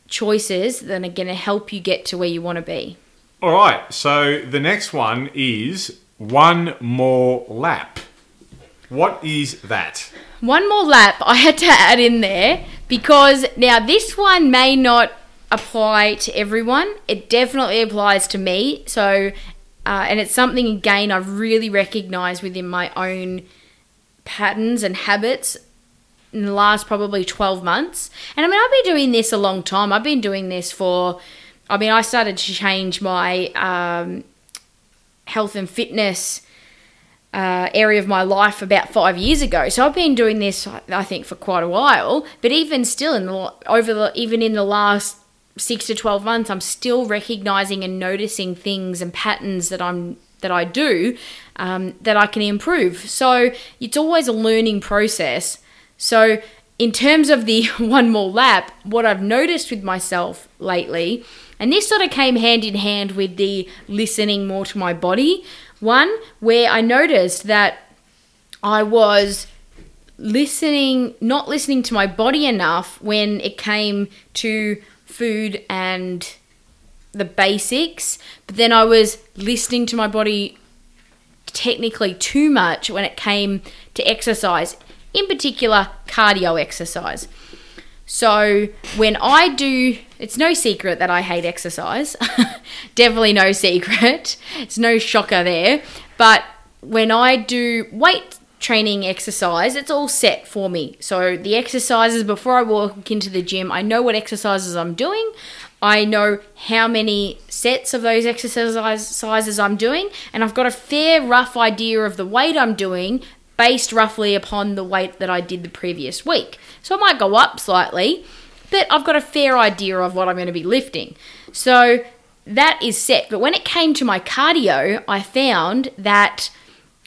Speaker 3: choices that are going to help you get to where you want to be
Speaker 2: all right so the next one is one more lap what is that
Speaker 3: One more lap I had to add in there because now this one may not apply to everyone. It definitely applies to me. So, uh, and it's something again I've really recognized within my own patterns and habits in the last probably 12 months. And I mean, I've been doing this a long time. I've been doing this for, I mean, I started to change my um, health and fitness uh, area of my life about five years ago. So I've been doing this, I think, for quite a while. But even still, in the over the even in the last six to twelve months, I'm still recognizing and noticing things and patterns that I'm that I do um, that I can improve. So it's always a learning process. So in terms of the one more lap, what I've noticed with myself lately, and this sort of came hand in hand with the listening more to my body. One, where I noticed that I was listening, not listening to my body enough when it came to food and the basics, but then I was listening to my body technically too much when it came to exercise, in particular cardio exercise. So when I do, it's no secret that I hate exercise. Definitely no secret. It's no shocker there. But when I do weight training exercise, it's all set for me. So the exercises before I walk into the gym, I know what exercises I'm doing. I know how many sets of those exercises sizes I'm doing, and I've got a fair rough idea of the weight I'm doing based roughly upon the weight that I did the previous week. So it might go up slightly, but I've got a fair idea of what I'm going to be lifting. So that is set. But when it came to my cardio, I found that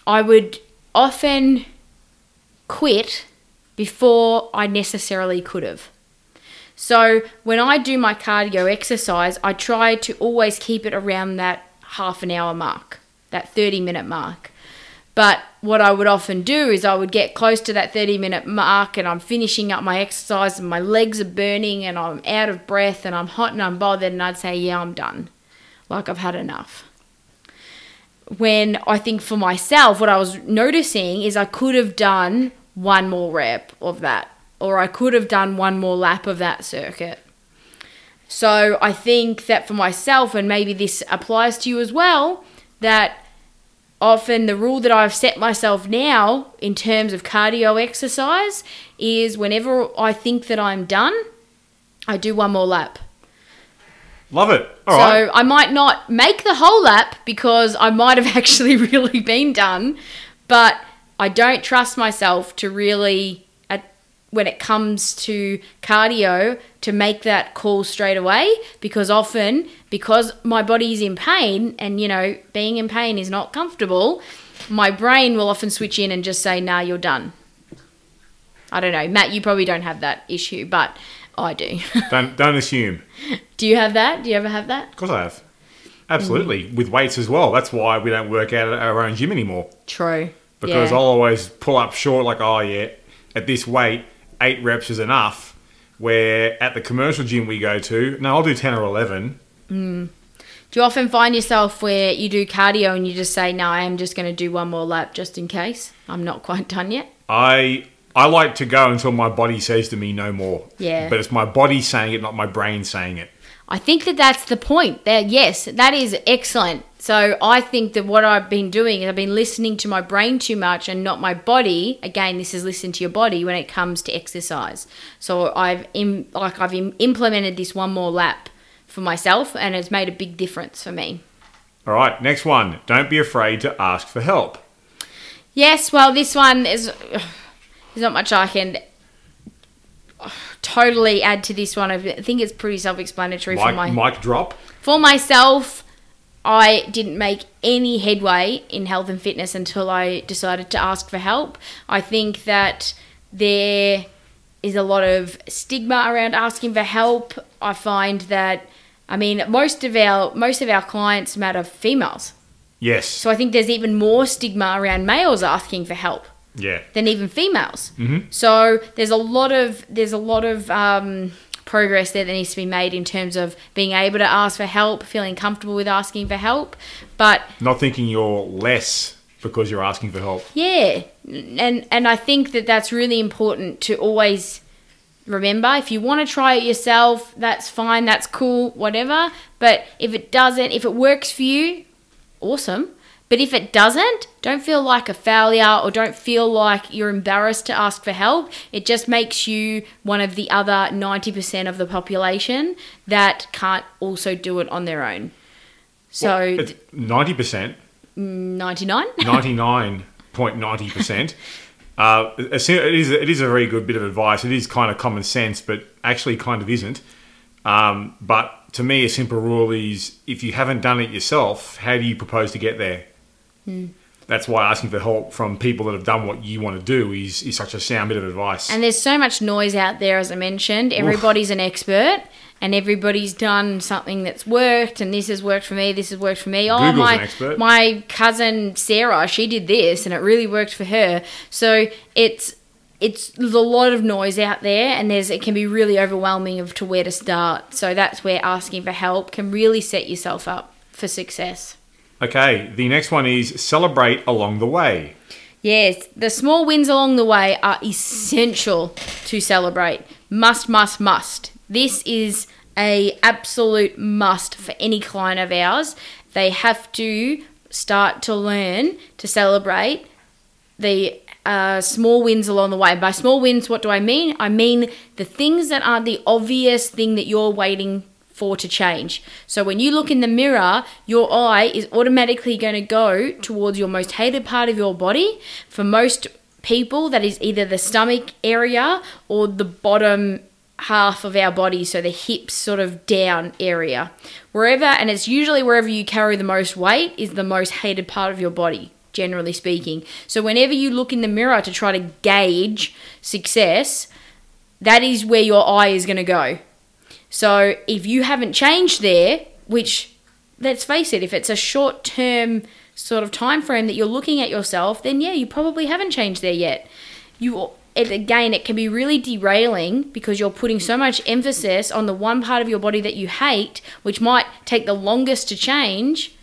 Speaker 3: I would often quit before I necessarily could have. So when I do my cardio exercise, I try to always keep it around that half an hour mark, that 30 minute mark. But what I would often do is I would get close to that 30 minute mark and I'm finishing up my exercise and my legs are burning and I'm out of breath and I'm hot and I'm bothered and I'd say, Yeah, I'm done. Like I've had enough. When I think for myself, what I was noticing is I could have done one more rep of that or I could have done one more lap of that circuit. So I think that for myself, and maybe this applies to you as well, that often the rule that I've set myself now in terms of cardio exercise is whenever I think that I'm done, I do one more lap.
Speaker 2: Love it. All
Speaker 3: so
Speaker 2: right.
Speaker 3: I might not make the whole lap because I might have actually really been done, but I don't trust myself to really when it comes to cardio to make that call straight away because often because my body is in pain and you know being in pain is not comfortable my brain will often switch in and just say nah you're done i don't know matt you probably don't have that issue but i do
Speaker 2: don't don't assume.
Speaker 3: do you have that do you ever have that
Speaker 2: Of course I have. Absolutely. Mm. With weights as well. That's why we don't work out at our own gym anymore.
Speaker 3: true
Speaker 2: Because
Speaker 3: yeah.
Speaker 2: I'll always pull up short like, oh yeah, at this weight, eight reps is enough. Where at the commercial gym we go to, no, I'll do ten or eleven. Mm.
Speaker 3: do you often find yourself where you do cardio and you just say no i am just going to do one more lap just in case i'm not quite done yet
Speaker 2: I I like to go until my body says to me no more.
Speaker 3: Yeah.
Speaker 2: But it's my body saying it, not my brain saying it.
Speaker 3: I think that that's the point. That yes, that is excellent. So I think that what I've been doing is I've been listening to my brain too much and not my body. Again, this is listen to your body when it comes to exercise. So I've Im- like I've Im- implemented this one more lap for myself, and it's made a big difference for me.
Speaker 2: All right, next one. Don't be afraid to ask for help.
Speaker 3: Yes, well, this one is there's not much I can totally add to this one. I think it's pretty self-explanatory for my
Speaker 2: Mic, mic drop.
Speaker 3: For myself, I didn't make any headway in health and fitness until I decided to ask for help. I think that there is a lot of stigma around asking for help. I find that I mean most of our most of our clients matter females.
Speaker 2: Yes.
Speaker 3: So I think there's even more stigma around males asking for help
Speaker 2: yeah.
Speaker 3: than even females. Mm-hmm. So there's a lot of there's a lot of um, progress there that needs to be made in terms of being able to ask for help, feeling comfortable with asking for help. But
Speaker 2: Not thinking you're less because you're asking for help.
Speaker 3: yeah, and and I think that that's really important to always remember. If you want to try it yourself, that's fine, that's cool, whatever. But if it doesn't, if it works for you, awesome. But if it doesn't, don't feel like a failure or don't feel like you're embarrassed to ask for help. It just makes you one of the other 90% of the population that can't also do it on their own. So,
Speaker 2: It's 90%,
Speaker 3: 99?
Speaker 2: 99.90%. Uh, it is it is a very good bit of advice. It is kind of common sense, but actually kind of isn't. Um, but to me, a simple rule is if you haven't done it yourself, how do you propose to get there? Hmm. That's why asking for help from people that have done what you want to do is, is such a sound bit of advice.
Speaker 3: And there's so much noise out there, as I mentioned. Everybody's an expert, and everybody's done something that's worked, and this has worked for me. This has worked for me. Oh, my
Speaker 2: an expert.
Speaker 3: my cousin Sarah, she did this, and it really worked for her. So it's it's there's a lot of noise out there, and there's it can be really overwhelming of to where to start. So that's where asking for help can really set yourself up for success.
Speaker 2: Okay, the next one is celebrate along the way.
Speaker 3: Yes, the small wins along the way are essential to celebrate. must, must, must. This is a absolute must for any client of ours. They have to start to learn to celebrate the uh, small wins along the way. By small wins, what do I mean? I mean the things that aren't the obvious thing that you're waiting for to change. So when you look in the mirror, your eye is automatically going to go towards your most hated part of your body. For most people, that is either the stomach area or the bottom half of our body, so the hips sort of down area. Wherever, and it's usually wherever you carry the most weight, is the most hated part of your body, generally speaking. So whenever you look in the mirror to try to gauge success, that is where your eye is going to go. So if you haven't changed there, which let's face it, if it's a short term sort of time frame that you're looking at yourself, then yeah, you probably haven't changed there yet. You it, again, it can be really derailing because you're putting so much emphasis on the one part of your body that you hate, which might take the longest to change,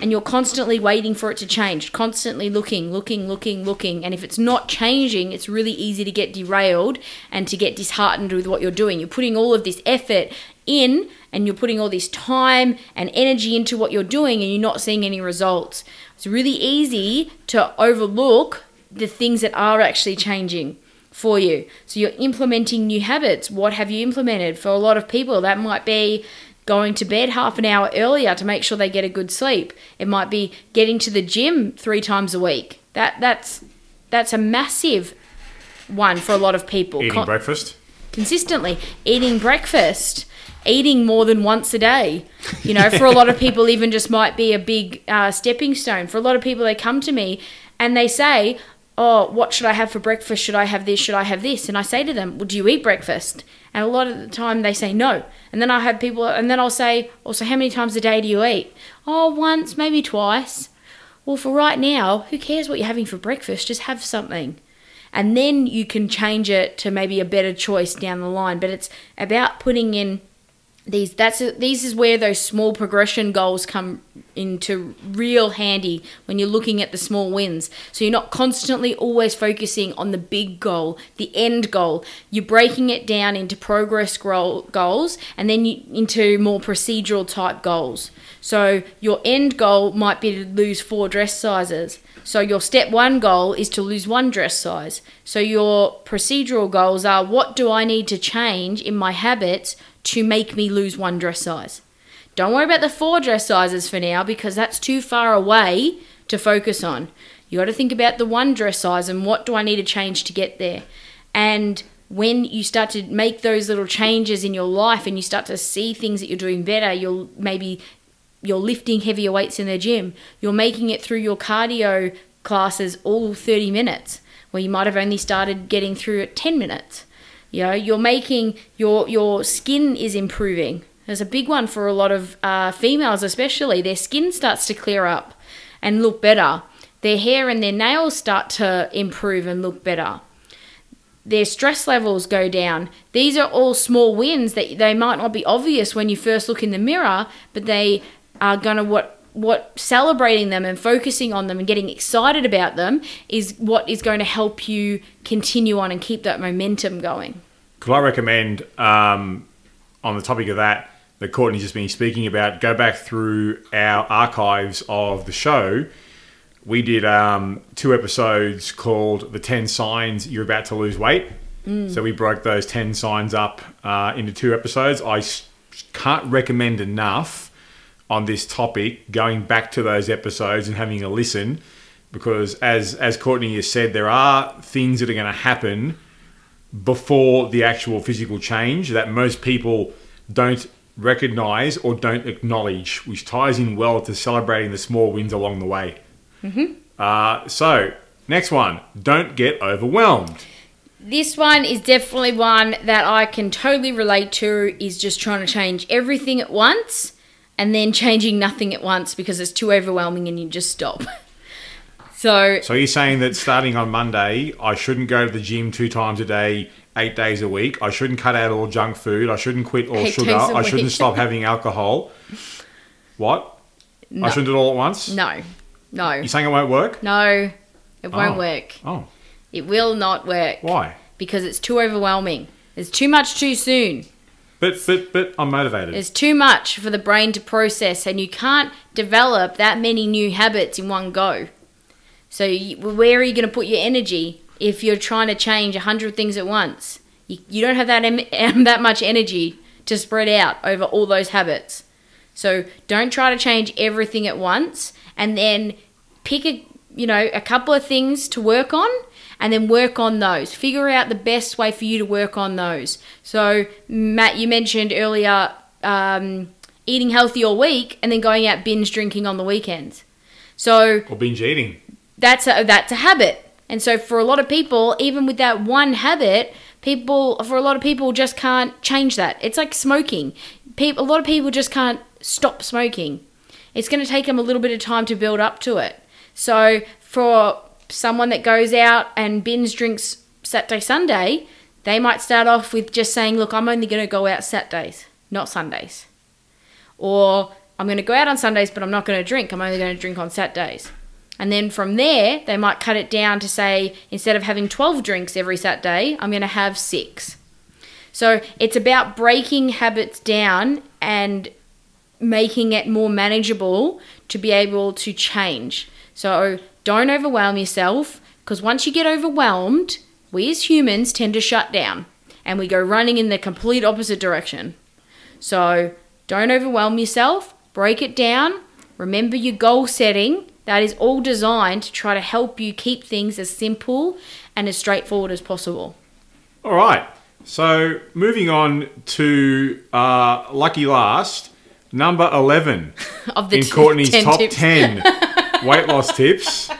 Speaker 3: and you're constantly waiting for it to change, constantly looking, looking, looking, looking. And if it's not changing, it's really easy to get derailed and to get disheartened with what you're doing. You're putting all of this effort in and you're putting all this time and energy into what you're doing and you're not seeing any results. It's really easy to overlook the things that are actually changing for you. So you're implementing new habits. What have you implemented? For a lot of people, that might be going to bed half an hour earlier to make sure they get a good sleep. It might be getting to the gym 3 times a week. That that's that's a massive one for a lot of people.
Speaker 2: Eating
Speaker 3: Con-
Speaker 2: breakfast.
Speaker 3: consistently eating breakfast eating more than once a day you know for a lot of people even just might be a big uh, stepping stone for a lot of people they come to me and they say oh what should i have for breakfast? Should i have this? Should i have this? And i say to them well do you eat breakfast? And a lot of the time they say no. And then i have people and then i'll say oh, also how many times a day do you eat? Oh once maybe twice. Well for right now who cares what you're having for breakfast? Just have something. And then you can change it to maybe a better choice down the line. But it's about putting in these. That's these is where those small progression goals come into real handy when you're looking at the small wins. So you're not constantly always focusing on the big goal, the end goal. You're breaking it down into progress gro- goals and then you, into more procedural type goals. So your end goal might be to lose four dress sizes. So your step one goal is to lose one dress size. So your procedural goals are what do I need to change in my habits to make me lose one dress size? Don't worry about the four dress sizes for now because that's too far away to focus on. You got to think about the one dress size and what do I need to change to get there. And when you start to make those little changes in your life and you start to see things that you're doing better, you'll maybe you're lifting heavier weights in the gym. You're making it through your cardio classes all 30 minutes, where you might have only started getting through at 10 minutes. You know, you're making your your skin is improving. There's a big one for a lot of uh, females, especially. Their skin starts to clear up and look better. Their hair and their nails start to improve and look better. Their stress levels go down. These are all small wins that they might not be obvious when you first look in the mirror, but they are gonna what what celebrating them and focusing on them and getting excited about them is what is going to help you continue on and keep that momentum going.
Speaker 2: Could I recommend, um, on the topic of that, that Courtney's just been speaking about, go back through our archives of the show. We did um, two episodes called The 10 Signs You're About to Lose Weight. So we broke those 10 signs up uh, into two episodes. I can't recommend enough on this topic going back to those episodes and having a listen because as as Courtney has said there are things that are going to happen before the actual physical change that most people don't recognize or don't acknowledge, which ties in well to celebrating the small wins along the way. Mm-hmm. Uh, so, next one don't get overwhelmed.
Speaker 3: This one is definitely one that I can totally relate to is just trying to change everything at once and then changing nothing at once because it's too overwhelming and you just stop. So,
Speaker 2: So, you're saying that starting on Monday, I shouldn't go to the gym two times a day, eight days a week. I shouldn't cut out all junk food. I shouldn't quit all sugar. I shouldn't
Speaker 3: week.
Speaker 2: stop having alcohol. What? I shouldn't do it all at once?
Speaker 3: no, no,
Speaker 2: You're saying it won't work?
Speaker 3: no, it won't
Speaker 2: Oh.
Speaker 3: work.
Speaker 2: Oh,
Speaker 3: It will not work.
Speaker 2: why?
Speaker 3: Because it's too overwhelming. It's too much too soon.
Speaker 2: But but but I'm motivated.
Speaker 3: There's too much for the brain to process, and you can't develop that many new habits in one go. So, where are you going to put your energy if you're trying to change a hundred things at once? You, you don't have that em- that much energy to spread out over all those habits. So, don't try to change everything at once, and then pick a you know a couple of things to work on and then work on those. Figure out the best way for you to work on those. So, Matt, you mentioned earlier um, eating healthy all week and then going out binge drinking on the weekends. So
Speaker 2: or binge eating.
Speaker 3: that's a that's a habit. And so for a lot of people, even with that one habit, people for a lot of people just can't change that. It's like smoking. People, a lot of people just can't stop smoking. It's going to take them a little bit of time to build up to it. So for someone that goes out and binge drinks Saturday Sunday, they might start off with just saying, "Look, I'm only going to go out Saturdays, not Sundays." Or I'm going to go out on Sundays, but I'm not going to drink. I'm only going to drink on Saturdays. And then from there, they might cut it down to say, instead of having 12 drinks every Saturday, I'm going to have six. So it's about breaking habits down and making it more manageable to be able to change. So don't overwhelm yourself because once you get overwhelmed, we as humans tend to shut down and we go running in the complete opposite direction. So don't overwhelm yourself, break it down. Remember your goal setting. That is all designed to try to help you keep things as simple and as straightforward as possible.
Speaker 2: All right. So moving on to uh, lucky last, number eleven
Speaker 3: Of the
Speaker 2: in
Speaker 3: t-
Speaker 2: Courtney's
Speaker 3: 10
Speaker 2: top
Speaker 3: tips.
Speaker 2: ten weight loss tips.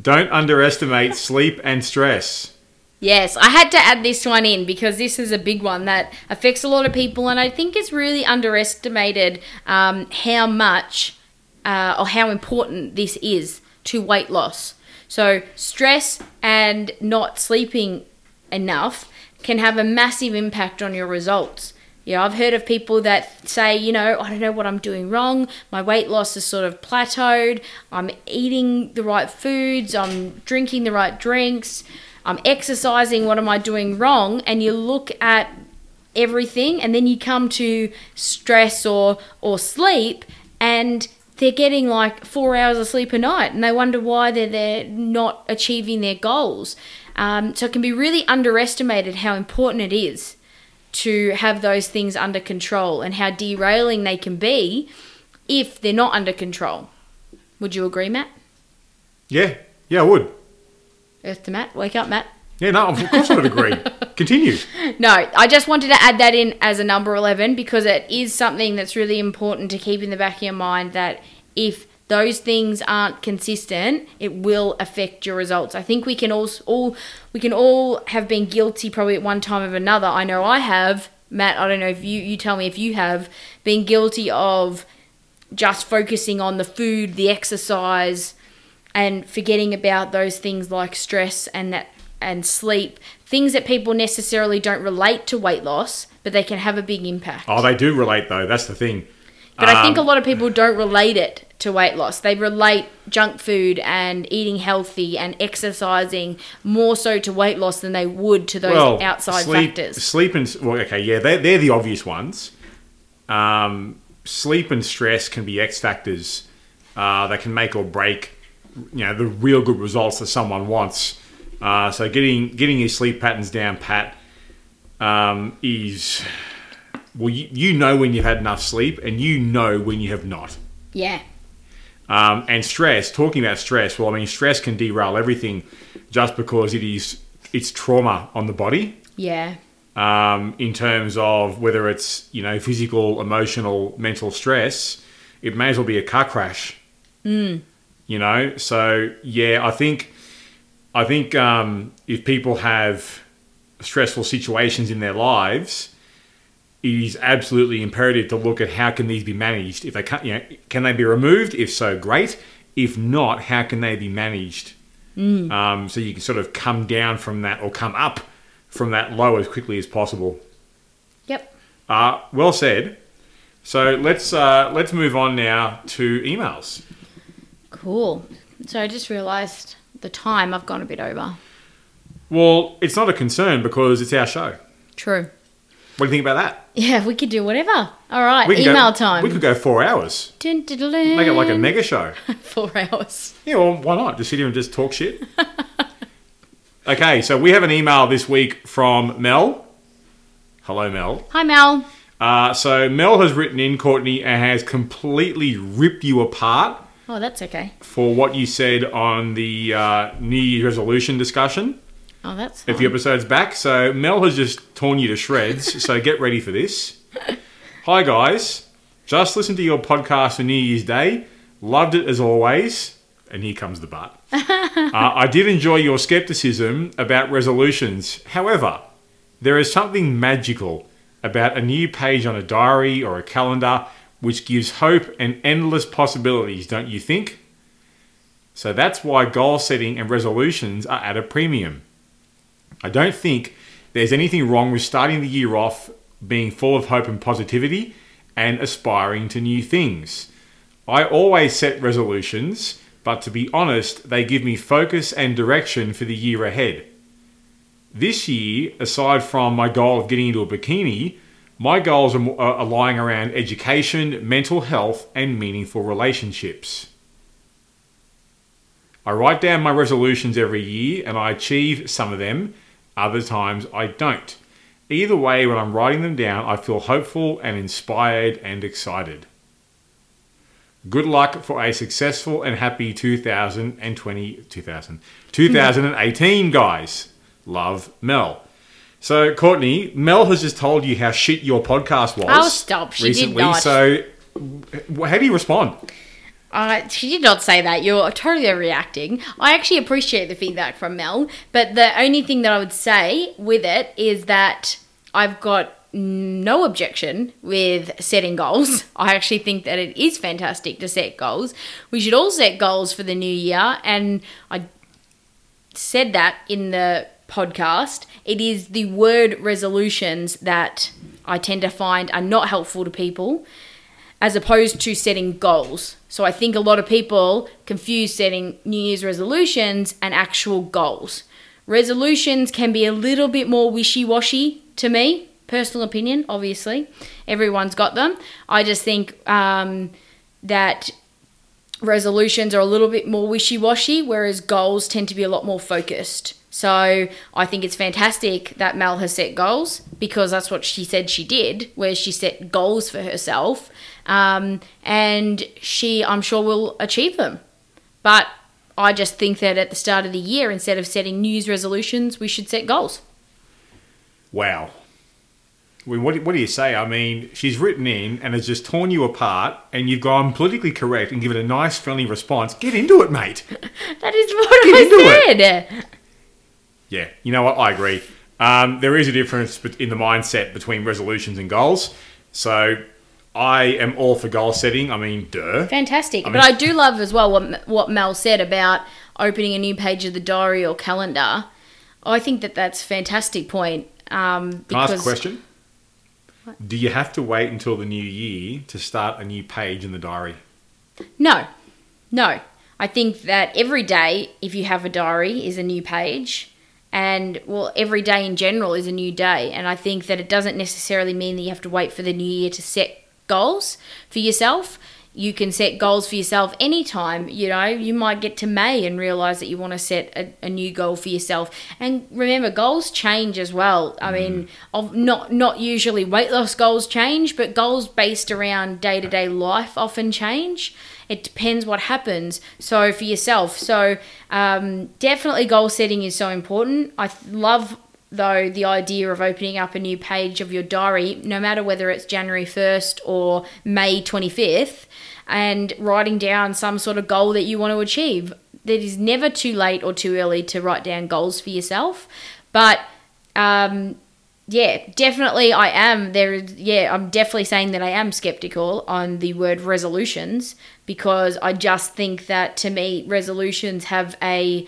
Speaker 2: Don't underestimate sleep and stress.
Speaker 3: Yes, I had to add this one in because this is a big one that affects a lot of people, and I think it's really underestimated um, how much uh, or how important this is to weight loss. So, stress and not sleeping enough can have a massive impact on your results. Yeah, I've heard of people that say, you know, I don't know what I'm doing wrong. My weight loss is sort of plateaued. I'm eating the right foods. I'm drinking the right drinks. I'm exercising. What am I doing wrong? And you look at everything, and then you come to stress or or sleep, and they're getting like four hours of sleep a night, and they wonder why they're they're not achieving their goals. Um, so it can be really underestimated how important it is to have those things under control and how derailing they can be if they're not under control. Would you agree, Matt?
Speaker 2: Yeah, yeah, I would.
Speaker 3: Earth to Matt. Wake up, Matt.
Speaker 2: Yeah, no, of course I would agree. Continue.
Speaker 3: No, I just wanted to add that in as a number 11 because it is something that's really important to keep in the back of your mind that if those things aren't consistent, it will affect your results. I think we can all, all we can all have been guilty probably at one time or another. I know I have. Matt, I don't know if you you tell me if you have been guilty of just focusing on the food, the exercise, and forgetting about those things like stress and that and sleep, things that people necessarily don't relate to weight loss, but they can have a big impact.
Speaker 2: Oh, they do relate though. That's the thing.
Speaker 3: But I think a
Speaker 2: Um,
Speaker 3: lot of people don't relate it to weight loss. They relate junk food and eating healthy and exercising more so to weight loss than they would to those outside
Speaker 2: sleep,
Speaker 3: factors.
Speaker 2: Sleep and well, okay, yeah, they're, they're the obvious ones. Um, sleep and stress can be X factors uh, that can make or break, you know, the real good results that someone wants. Uh, so getting getting your sleep patterns down, pat, um, is well, you, you know when you've had enough sleep, and you know when you have not.
Speaker 3: Yeah.
Speaker 2: Um, and stress, talking about stress, well, I mean, stress can derail everything just because it is it's trauma on the body
Speaker 3: Yeah.
Speaker 2: um, in terms of whether it's you know physical, emotional, mental stress. It may as well be a car crash. Mm. You know, so yeah, I think I think um, if people have stressful situations in their lives, it is absolutely imperative to look at how can these be managed. If they can, you know, can they be removed? If so, great. If not, how can they be managed? Um, so you can sort of come down from that or come up from that low as quickly as possible.
Speaker 3: Yep.
Speaker 2: Uh, well said. So let's uh, let's move on now to emails.
Speaker 3: Cool. So I just realised the time I've gone a bit over.
Speaker 2: Well, it's not a concern because it's our show.
Speaker 3: True.
Speaker 2: What do you think about that?
Speaker 3: Yeah, we could do whatever. All right,
Speaker 2: We
Speaker 3: email
Speaker 2: go,
Speaker 3: time.
Speaker 2: We could go four hours.
Speaker 3: Dun, dun, dun.
Speaker 2: Make it like a mega show.
Speaker 3: Four hours.
Speaker 2: Yeah, well, why not? Just sit here and just talk shit. okay, so we have an email this week from Mel. Hello, Mel.
Speaker 3: Hi, Mel.
Speaker 2: Uh, so Mel has written in, Courtney, and has completely ripped you apart
Speaker 3: Oh, that's okay.
Speaker 2: for what you said on the uh, New Year's resolution discussion
Speaker 3: Oh, that's
Speaker 2: a
Speaker 3: fine.
Speaker 2: few episodes back. So Mel has just torn you to shreds. so get ready for this. Hi guys, just listened to your podcast for New Year's Day. Loved it as always. And here comes the but. uh, I did enjoy your skepticism about resolutions. However, there is something magical about a new page on a diary or a calendar which gives hope and endless possibilities, don't you think? So that's why goal setting and resolutions are at a premium. I don't think there's anything wrong with starting the year off being full of hope and positivity and aspiring to new things. I always set resolutions, but to be honest, they give me focus and direction for the year ahead. This year, aside from my goal of getting into a bikini, my goals are, uh, lying around education, mental health, and meaningful relationships. I write down my resolutions every year and I achieve some of them, other times I don't. Either way, when I'm writing them down, I feel hopeful and inspired and excited. Good luck for a successful and happy 2020, 2000, 2018, guys. Love, Mel. So, Courtney, Mel has just told you how shit your podcast was.
Speaker 3: Oh, stop. She did
Speaker 2: recently.
Speaker 3: not.
Speaker 2: So, how do you respond?
Speaker 3: Uh, she did not say that. You're totally overreacting. I actually appreciate the feedback from Mel, but the only thing that I would say with it is that I've got no objection with setting goals. I actually think that it is fantastic to set goals. We should all set goals for the new year, and I said that in the podcast. It is the word resolutions that I tend to find are not helpful to people as opposed to setting goals. So I think a lot of people confuse setting New Year's resolutions and actual goals. Resolutions can be a little bit more wishy washy to me, personal opinion, obviously. Everyone's got them. I just think um, that resolutions are a little bit more wishy washy, whereas goals tend to be a lot more focused. So I think it's fantastic that Mel has set goals because that's what she said she did, where she set goals for herself, um, and she, I'm sure, will achieve them. But I just think that at the start of the year, instead of setting New Year's resolutions, we should set goals.
Speaker 2: Wow. I mean, what, do- what do you say? I mean, she's written in and has just torn you apart, and you've gone politically correct and given a nice, friendly response. Get into it, mate.
Speaker 3: That is what
Speaker 2: Get
Speaker 3: I
Speaker 2: it.
Speaker 3: said.
Speaker 2: Yeah, you know what? I agree. Um, there is a difference in the mindset between resolutions and goals. So I am all for goal setting. I mean, duh.
Speaker 3: Fantastic.
Speaker 2: I
Speaker 3: but
Speaker 2: mean-
Speaker 3: I do love as well what, what Mel said about opening a new page of the diary or calendar. I think that that's a fantastic point. Um,
Speaker 2: Can I ask a question? Do you have to wait until the new year to start a new page in the diary?
Speaker 3: No, no. I think that every day, if you have a diary, is a new page. And, well, every day in general is a new day. And I think that it doesn't necessarily mean that you have to wait for the new year to set goals for yourself. You can set goals for yourself anytime. You know, you might get to May and realize that you want to set a, a new goal for yourself. And remember, goals change as well. I mean, of not not usually weight loss goals change, but goals based around day to day life often change. It depends what happens. So for yourself, so um, definitely goal setting is so important. I love though the idea of opening up a new page of your diary, no matter whether it's January first or May twenty fifth, and writing down some sort of goal that you want to achieve. That is never too late or too early to write down goals for yourself, but um, yeah, definitely I am there is yeah, I'm definitely saying that I am skeptical on the word resolutions because I just think that to me resolutions have a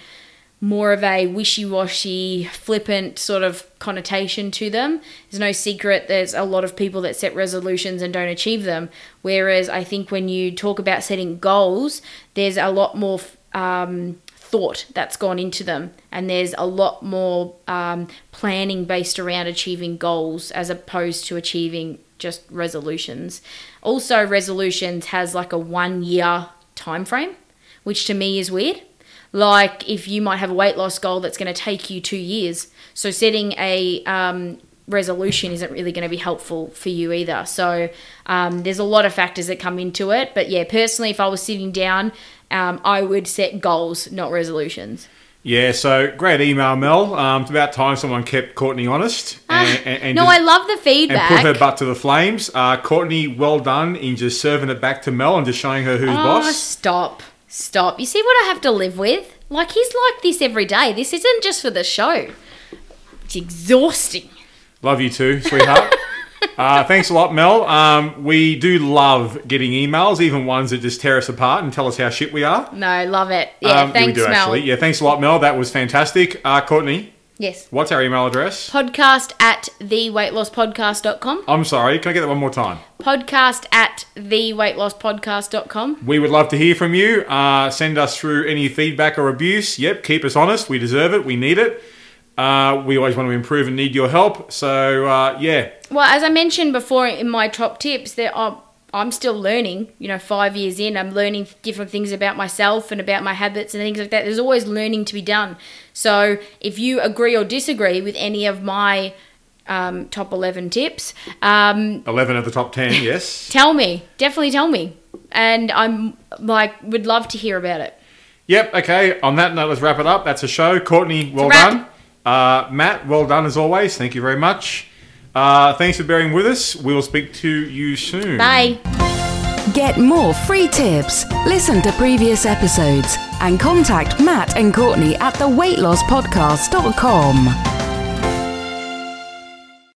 Speaker 3: more of a wishy-washy, flippant sort of connotation to them. There's no secret there's a lot of people that set resolutions and don't achieve them. Whereas I think when you talk about setting goals, there's a lot more um, thought that's gone into them, and there's a lot more um, planning based around achieving goals as opposed to achieving just resolutions. Also, resolutions has like a one year time frame, which to me is weird. Like if you might have a weight loss goal that's going to take you two years, so setting a um, resolution isn't really going to be helpful for you either. So um, there's a lot of factors that come into it. But yeah, personally, if I was sitting down, um, I would set goals, not resolutions.
Speaker 2: Yeah, so great email, Mel. Um, it's about time someone kept Courtney honest. And, and, and
Speaker 3: no,
Speaker 2: just-
Speaker 3: I love the feedback.
Speaker 2: and put her butt to the flames. Uh, Courtney, well done in just serving it back to Mel and just showing her who's
Speaker 3: oh,
Speaker 2: boss.
Speaker 3: stop. Stop. You see what I have to live with? Like, he's like this every day. This isn't just for the show. It's exhausting.
Speaker 2: Love you too, sweetheart. uh, thanks a lot, Mel. Um, we do love getting emails, even ones that just tear us apart and tell us how shit we are.
Speaker 3: No, love it. Yeah,
Speaker 2: Um,
Speaker 3: thanks,
Speaker 2: we do
Speaker 3: Mel.
Speaker 2: actually. Yeah, thanks a lot, Mel. That was fantastic. Uh, Courtney,
Speaker 3: Yes.
Speaker 2: what's our email address?
Speaker 3: Podcast at theweightlosspodcast.com.
Speaker 2: I'm sorry, can I get that one more time?
Speaker 3: Podcast at theweightlosspodcast.com.
Speaker 2: We would love to hear from you. Uh, send us through any feedback or abuse. Yep, keep us honest. We deserve it. We need it. Uh, we always want to improve and need your help. So, uh, yeah,
Speaker 3: Well, as I mentioned before in my top tips, there are. I'm still learning, you know, five years in, I'm learning different things about myself and about my habits and things like that. There's always learning to be done. So if you agree or disagree with any of my um, top 11 tips, um,
Speaker 2: 11 of the top 10, yes.
Speaker 3: tell me. Definitely tell me. And I'm like, would love to hear about it.
Speaker 2: Yep, okay. On that note, let's wrap it up. That's a show. Courtney, well done. Uh, Matt, well done as always. Thank you very much. Uh, thanks for bearing with us. We will speak to you soon.
Speaker 3: Bye.
Speaker 1: Get more free tips, listen to previous episodes, and contact Matt and Courtney at theweightlosspodcast.com.